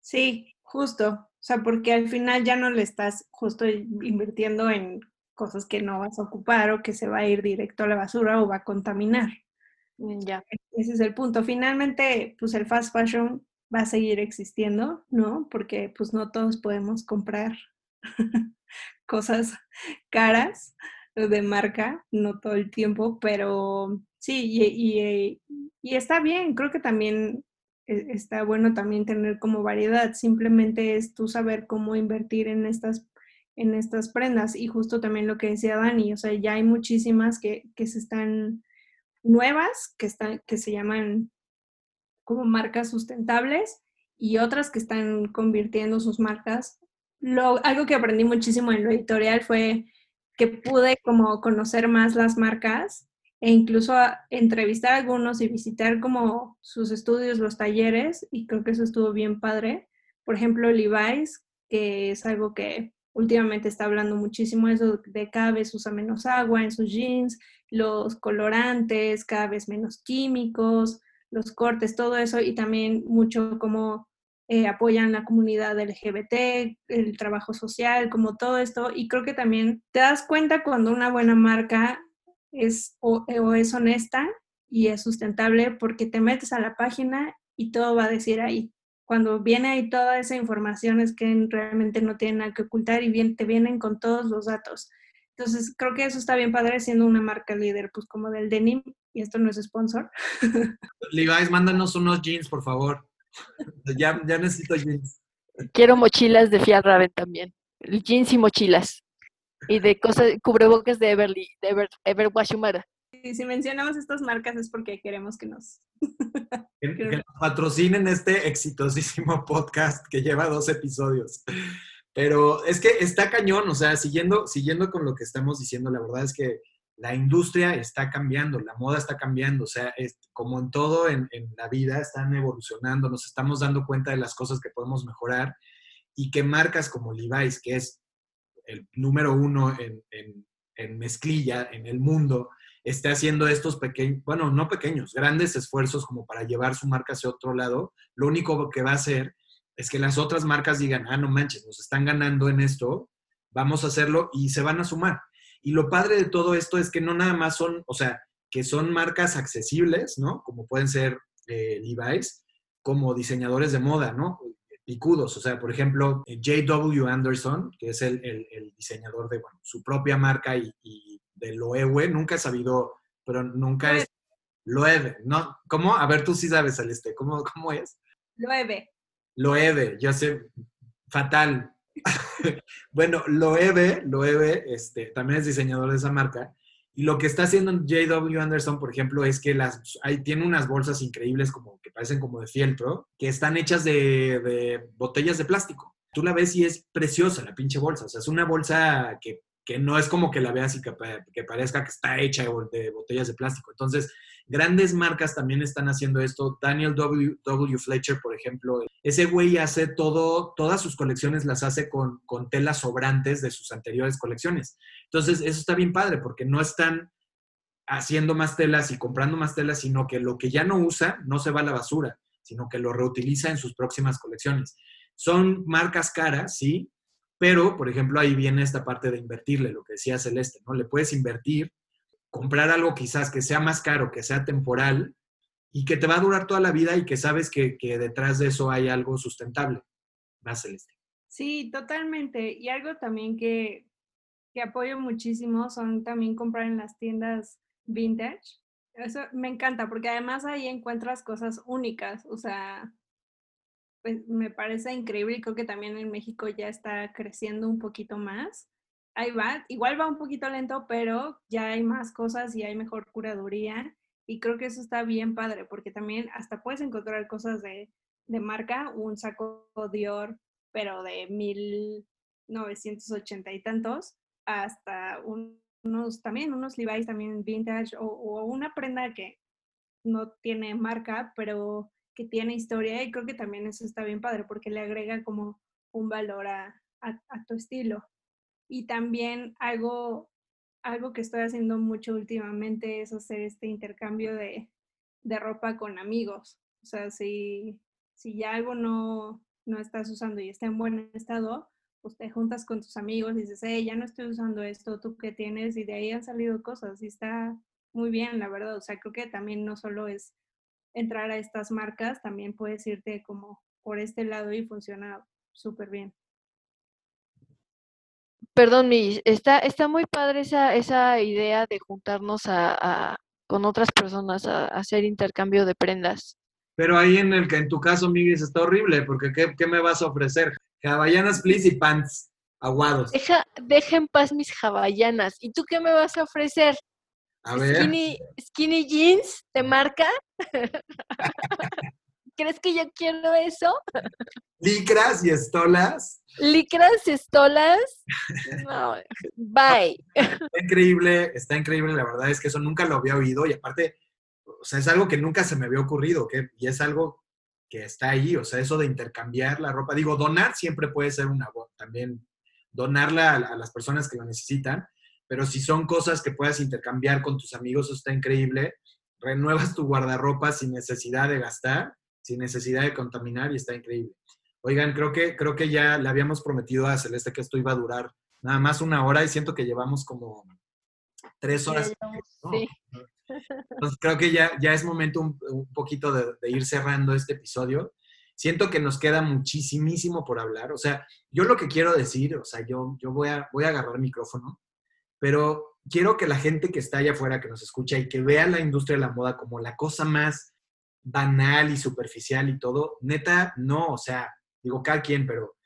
Speaker 3: Sí, justo. O sea, porque al final ya no le estás justo invirtiendo en cosas que no vas a ocupar o que se va a ir directo a la basura o va a contaminar.
Speaker 1: Mm, ya.
Speaker 3: Ese es el punto. Finalmente, pues el fast fashion va a seguir existiendo, ¿no? Porque pues no todos podemos comprar cosas caras de marca, no todo el tiempo, pero sí, y, y, está bien, creo que también e, está bueno también tener como variedad, simplemente es tú saber cómo invertir en estas en estas prendas y justo también lo que decía Dani, o sea, ya hay muchísimas que, que se están nuevas que, están, que se llaman como marcas sustentables y otras que están convirtiendo sus marcas. Lo, algo que aprendí muchísimo en lo editorial fue que pude como conocer más las marcas e incluso entrevistar a algunos y visitar como sus estudios, los talleres, y creo que eso estuvo bien padre. Por ejemplo, Levi's, que es algo que últimamente está hablando muchísimo eso de cada vez usa menos agua en sus jeans, los colorantes, cada vez menos químicos, los cortes, todo eso, y también mucho como eh, apoyan la comunidad LGBT, el trabajo social, como todo esto. Y creo que también te das cuenta cuando una buena marca es o, o es honesta y es sustentable porque te metes a la página y todo va a decir ahí. Cuando viene ahí toda esa información es que realmente no tienen nada que ocultar y bien, te vienen con todos los datos. Entonces, creo que eso está bien padre siendo una marca líder, pues como del denim, y esto no es sponsor.
Speaker 2: Levi's, mándanos unos jeans, por favor. Ya, ya necesito jeans.
Speaker 1: Quiero mochilas de Fiat Raven también. Jeans y mochilas. Y de cosas, cubrebocas de Everly, de Ever, Everwashumara.
Speaker 3: Y si mencionamos estas marcas es porque queremos que nos...
Speaker 2: que, que nos patrocinen este exitosísimo podcast que lleva dos episodios. Pero es que está cañón, o sea, siguiendo, siguiendo con lo que estamos diciendo, la verdad es que la industria está cambiando, la moda está cambiando, o sea, es, como en todo en, la vida, están evolucionando, nos estamos dando cuenta de las cosas que podemos mejorar y que marcas como Levi's, que es el número uno en, en mezclilla en el mundo, esté haciendo estos pequeños, bueno, no pequeños, grandes esfuerzos como para llevar su marca hacia otro lado, lo único que va a hacer es que las otras marcas digan, ah, no manches, nos están ganando en esto, vamos a hacerlo y se van a sumar. Y lo padre de todo esto es que no nada más son, o sea, que son marcas accesibles, ¿no? Como pueden ser eh, Levi's, como diseñadores de moda, ¿no? Picudos, o sea, por ejemplo, eh, J.W. Anderson, que es el, diseñador de bueno, su propia marca y, de Loewe, nunca he sabido, pero nunca es Loewe, ¿no? ¿Cómo? A ver, tú sí sabes, Celeste, ¿cómo, cómo es?
Speaker 3: Loewe.
Speaker 2: Loewe, ya sé, fatal. bueno, Loewe, Loewe este, también es diseñador de esa marca. Y lo que está haciendo JW Anderson, por ejemplo, es que las, hay, tiene unas bolsas increíbles como que parecen como de fieltro, que están hechas de, de, botellas de plástico. Tú la ves y es preciosa la pinche bolsa. O sea, es una bolsa que que no es como que la veas y que, parezca que está hecha de botellas de plástico. Entonces, grandes marcas también están haciendo esto. Daniel W. w. Fletcher, por ejemplo, ese güey hace todo, todas sus colecciones las hace con, con telas sobrantes de sus anteriores colecciones. Entonces, eso está bien padre porque no están haciendo más telas y comprando más telas, sino que lo que ya no usa no se va a la basura, sino que lo reutiliza en sus próximas colecciones. Son marcas caras, sí, pero, por ejemplo, ahí viene esta parte de invertirle, lo que decía Celeste, ¿no? Le puedes invertir, comprar algo quizás que sea más caro, que sea temporal y que te va a durar toda la vida y que sabes que, detrás de eso hay algo sustentable. Más Celeste.
Speaker 3: Sí, totalmente. Y algo también que, que apoyo muchísimo son también comprar en las tiendas vintage. Eso me encanta porque además ahí encuentras cosas únicas, o sea, pues me parece increíble y creo que también en México ya está creciendo un poquito más. Ahí va, igual va un poquito lento, pero ya hay más cosas y hay mejor curaduría y creo que eso está bien padre porque también hasta puedes encontrar cosas de, de marca, un saco Dior, pero de 1980 y tantos, hasta unos también, unos Levi's también vintage o, o una prenda que no tiene marca, pero que tiene historia y creo que también eso está bien padre porque le agrega como un valor a, tu estilo. Y también algo, algo que estoy haciendo mucho últimamente es hacer este intercambio de, ropa con amigos. O sea, si, si ya algo no, no estás usando y está en buen estado, pues te juntas con tus amigos y dices, hey, ya no estoy usando esto, ¿tú qué tienes? Y de ahí han salido cosas y está muy bien, la verdad. O sea, creo que también no solo es entrar a estas marcas, también puedes irte como por este lado y funciona súper bien.
Speaker 1: Perdón, mi, está, está muy padre esa, esa idea de juntarnos a, con otras personas a, hacer intercambio de prendas.
Speaker 2: Pero ahí en el que en tu caso, Miguel, está horrible, porque ¿qué, qué me vas a ofrecer? Hawaianas, please, y pants aguados.
Speaker 1: Deja, deja en paz mis hawaianas. ¿Y tú qué me vas a ofrecer? Skinny, jeans de marca. ¿Crees que yo quiero eso?
Speaker 2: Licras y estolas.
Speaker 1: Licras y estolas. No, bye.
Speaker 2: Está increíble, está increíble, la verdad es que eso nunca lo había oído y aparte, o sea, es algo que nunca se me había ocurrido, que, y es algo que está ahí, o sea, eso de intercambiar la ropa, digo, donar siempre puede ser una, también donarla a, a las personas que lo necesitan, pero si son cosas que puedas intercambiar con tus amigos, eso está increíble. Renuevas tu guardarropa sin necesidad de gastar, sin necesidad de contaminar y está increíble. Oigan, creo que, creo que ya le habíamos prometido a Celeste que esto iba a durar nada más una hora y siento que llevamos como tres horas. Sí. Entonces creo que ya, ya es momento un, poquito de, ir cerrando este episodio. Siento que nos queda muchísimo por hablar. O sea, yo lo que quiero decir, o sea, yo, yo voy, a, voy a agarrar el micrófono pero quiero que la gente que está allá afuera, que nos escucha y que vea la industria de la moda como la cosa más banal y superficial y todo, neta, no, o sea, digo cada quien, pero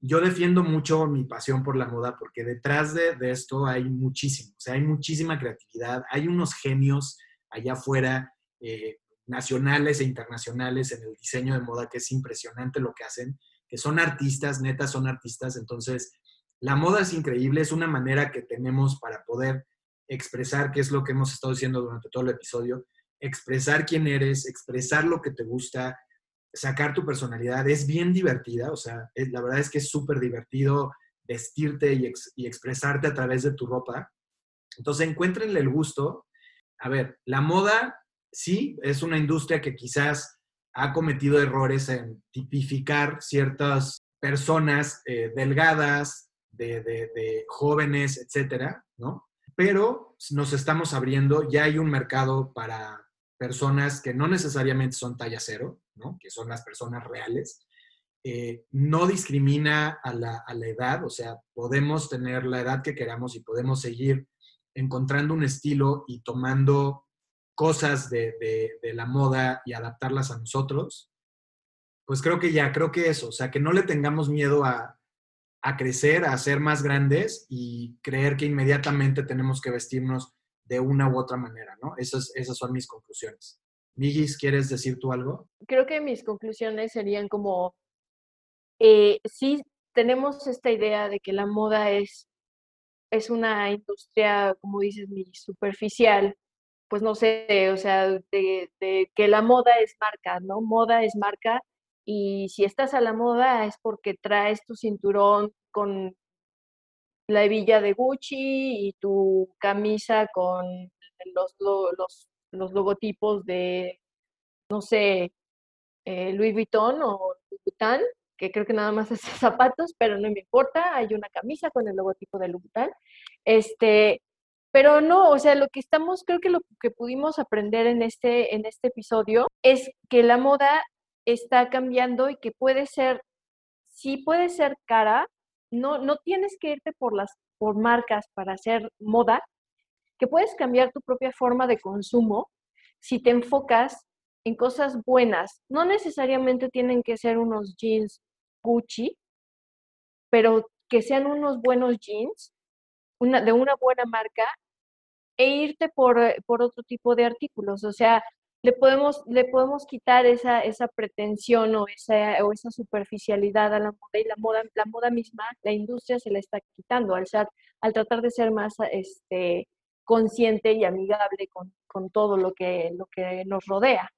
Speaker 2: yo defiendo mucho mi pasión por la moda porque detrás de, esto hay muchísimo, o sea, hay muchísima creatividad, hay unos genios allá afuera, eh, nacionales e internacionales en el diseño de moda, que es impresionante lo que hacen, que son artistas, neta, son artistas, entonces la moda es increíble, es una manera que tenemos para poder expresar, que es lo que hemos estado diciendo durante todo el episodio, expresar quién eres, expresar lo que te gusta, sacar tu personalidad. Es bien divertida, o sea, la verdad es que es súper divertido vestirte y, expresarte a través de tu ropa. Entonces, encuéntrenle el gusto. A ver, la moda sí es una industria que quizás ha cometido errores en tipificar ciertas personas eh, delgadas, de, jóvenes, etcétera, ¿no? Pero nos estamos abriendo, ya hay un mercado para personas que no necesariamente son talla cero, ¿no? Que son las personas reales. Eh, no discrimina a la, edad, o sea, podemos tener la edad que queramos y podemos seguir encontrando un estilo y tomando cosas de, de, la moda y adaptarlas a nosotros, pues creo que ya, creo que eso, o sea, que no le tengamos miedo a, a crecer, a ser más grandes y creer que inmediatamente tenemos que vestirnos de una u otra manera, ¿no? Esas, esas son mis conclusiones. Migis, ¿quieres decir tú algo?
Speaker 1: Creo que mis conclusiones serían como, eh, sí tenemos esta idea de que la moda es, es una industria, como dices, superficial, pues no sé, o sea, de, de que la moda es marca, ¿no? Moda es marca y si estás a la moda es porque traes tu cinturón con la hebilla de Gucci y tu camisa con los, los, los logotipos de, no sé, eh, Louis Vuitton o Vuitton, que creo que nada más es zapatos, pero no me importa, hay una camisa con el logotipo de Louis. Este, pero no, o sea, lo que estamos, creo que lo que pudimos aprender en este, en este episodio es que la moda está cambiando y que puede ser, sí puede ser cara, no, no tienes que irte por las por marcas para hacer moda, que puedes cambiar tu propia forma de consumo si te enfocas en cosas buenas. No necesariamente tienen que ser unos jeans Gucci, pero que sean unos buenos jeans de una buena marca e irte por, por otro tipo de artículos. O sea, le podemos, le podemos quitar esa, esa pretensión o esa, o esa superficialidad a la moda y la moda, la moda misma, la industria se la está quitando al, al tratar de ser más este, consciente y amigable con, con todo lo que, lo que nos rodea.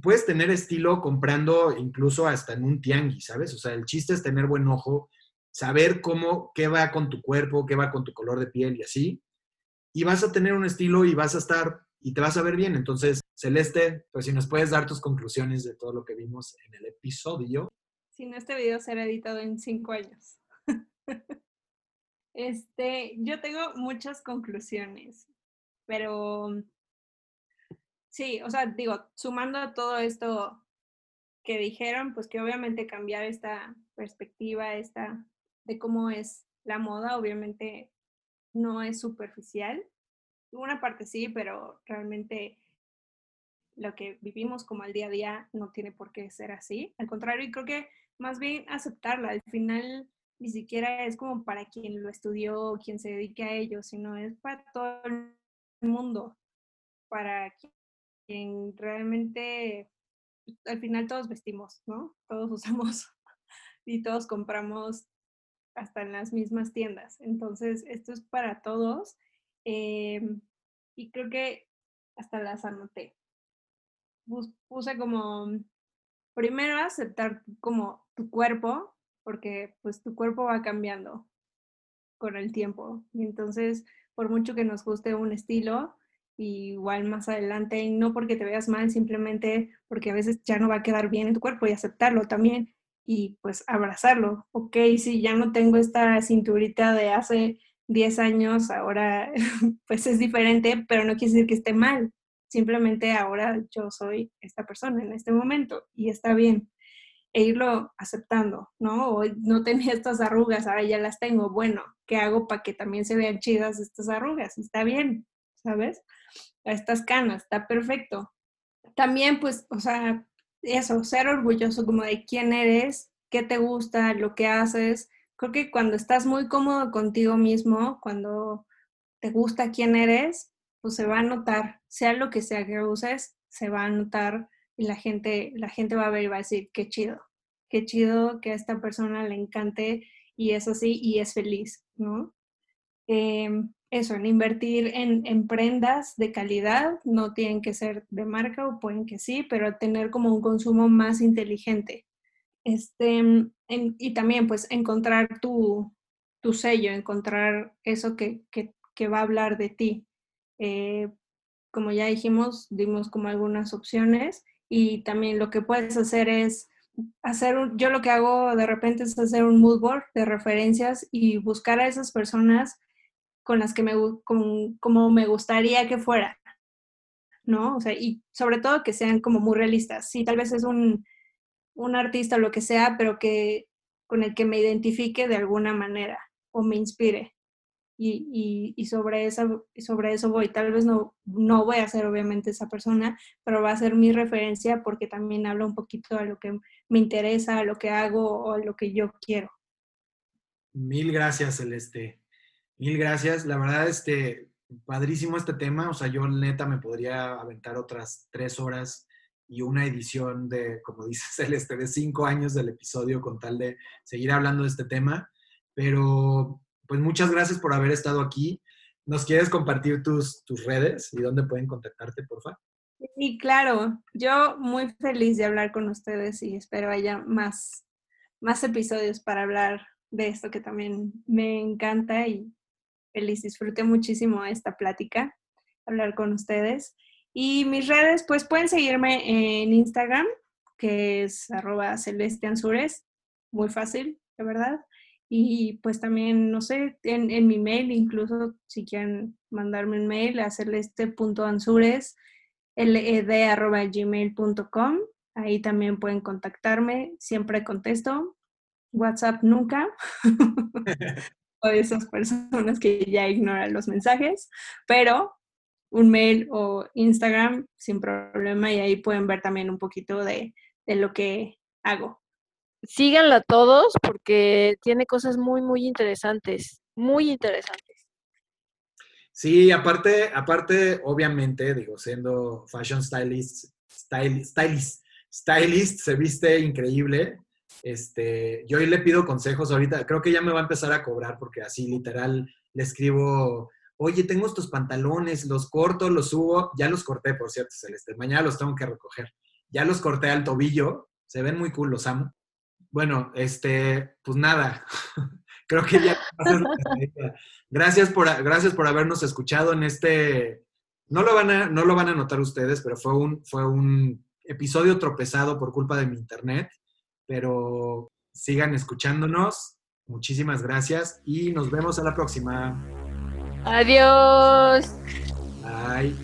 Speaker 2: Puedes tener estilo comprando incluso hasta en un tianguis, ¿sabes? O sea, el chiste es tener buen ojo, saber cómo, qué va con tu cuerpo, qué va con tu color de piel y así. Y vas a tener un estilo y vas a estar y te vas a ver bien. Entonces, Celeste, pues si nos puedes dar tus conclusiones de todo lo que vimos en el episodio.
Speaker 3: Si no, este video será editado en cinco años. este, yo tengo muchas conclusiones, pero sí, o sea, digo, sumando a todo esto que dijeron, pues que obviamente cambiar esta perspectiva, esta de cómo es la moda, obviamente no es superficial, una parte sí, pero realmente lo que vivimos como el día a día no tiene por qué ser así. Al contrario, y creo que más bien aceptarla. Al final ni siquiera es como para quien lo estudió, quien se dedique a ello, sino es para todo el mundo, para quien realmente, al final todos vestimos, ¿no? Todos usamos y todos compramos hasta en las mismas tiendas. Entonces, esto es para todos Em, y creo que hasta las anoté. Puse como, primero aceptar como tu cuerpo, porque pues tu cuerpo va cambiando con el tiempo. Y entonces, por mucho que nos guste un estilo, igual más adelante, no porque te veas mal, simplemente porque a veces ya no va a quedar bien en tu cuerpo y aceptarlo también y pues abrazarlo. Ok, si ya no tengo esta cinturita de hace 10 años, ahora pues es diferente, pero no quiere decir que esté mal. Simplemente ahora yo soy esta persona en este momento y está bien. E irlo aceptando, ¿no? O no tenía estas arrugas, ahora ya las tengo. Bueno, ¿qué hago para que también se vean chidas estas arrugas? Está bien, ¿sabes? Estas canas, está perfecto. También, pues, o sea, eso, ser orgulloso como de quién eres, qué te gusta, lo que haces, creo que cuando estás muy cómodo contigo mismo, cuando te gusta quién eres, pues se va a notar, sea lo que sea que uses, se va a notar y la gente, la gente va a ver y va a decir, qué chido, qué chido que a esta persona le encante y es así y es feliz, ¿no? Em, eso, en invertir en, en, prendas de calidad, no tienen que ser de marca o pueden que sí, pero tener como un consumo más inteligente. Este, y también pues encontrar tu, sello, encontrar eso que, va a hablar de ti. Eh, como ya dijimos, dimos como algunas opciones y también lo que puedes hacer es hacer, un, yo lo que hago de repente es hacer un mood board de referencias y buscar a esas personas con las que me, como me gustaría que fuera, ¿no? O sea, y sobre todo que sean como muy realistas. Sí, tal vez es un, un artista o lo que sea, pero que con el que me identifique de alguna manera o me inspire. Y, y, sobre, eso, sobre eso voy. Tal vez no, no voy a ser obviamente esa persona, pero va a ser mi referencia porque también habla un poquito a lo que me interesa, a lo que hago o a lo que yo quiero.
Speaker 2: Mil gracias, Celeste. Mil gracias. La verdad, este, padrísimo este tema. O sea, yo neta me podría aventar otras tres horas y una edición de, como dice Celeste, de cinco años del episodio con tal de seguir hablando de este tema. Pero, pues muchas gracias por haber estado aquí. ¿Nos quieres compartir tus, tus redes y dónde pueden contactarte, por favor?
Speaker 3: Sí, claro. Yo muy feliz de hablar con ustedes y espero haya más, más episodios para hablar de esto que también me encanta y feliz. Disfruté muchísimo esta plática, hablar con ustedes. Y mis redes, pues pueden seguirme en Instagram, que es arroba celesteansures, muy fácil, de verdad. Y pues también, no sé, en, en mi mail, incluso si quieren mandarme un mail a celeste.ansures, led.gmail.com. Ahí también pueden contactarme, siempre contesto. WhatsApp nunca. o esas personas que ya ignoran los mensajes, pero un mail o Instagram sin problema y ahí pueden ver también un poquito de, de lo que hago.
Speaker 1: Síganla todos porque tiene cosas muy, muy interesantes, muy interesantes.
Speaker 2: Sí, aparte, aparte, obviamente, digo, siendo fashion stylist, stylist, stylist, stylist, se viste increíble. Este, yo hoy le pido consejos ahorita, creo que ya me va a empezar a cobrar porque así literal le escribo, oye, tengo estos pantalones, los corto, los subo, ya los corté, por cierto, Celeste, mañana los tengo que recoger. Ya los corté al tobillo, se ven muy cool, los amo. Bueno, este, pues nada, creo que ya. gracias por, gracias por habernos escuchado en este. No lo van a, no lo van a notar ustedes, pero fue un, fue un episodio tropezado por culpa de mi internet. Pero sigan escuchándonos. Muchísimas gracias y nos vemos a la próxima.
Speaker 1: Adiós.
Speaker 2: Bye.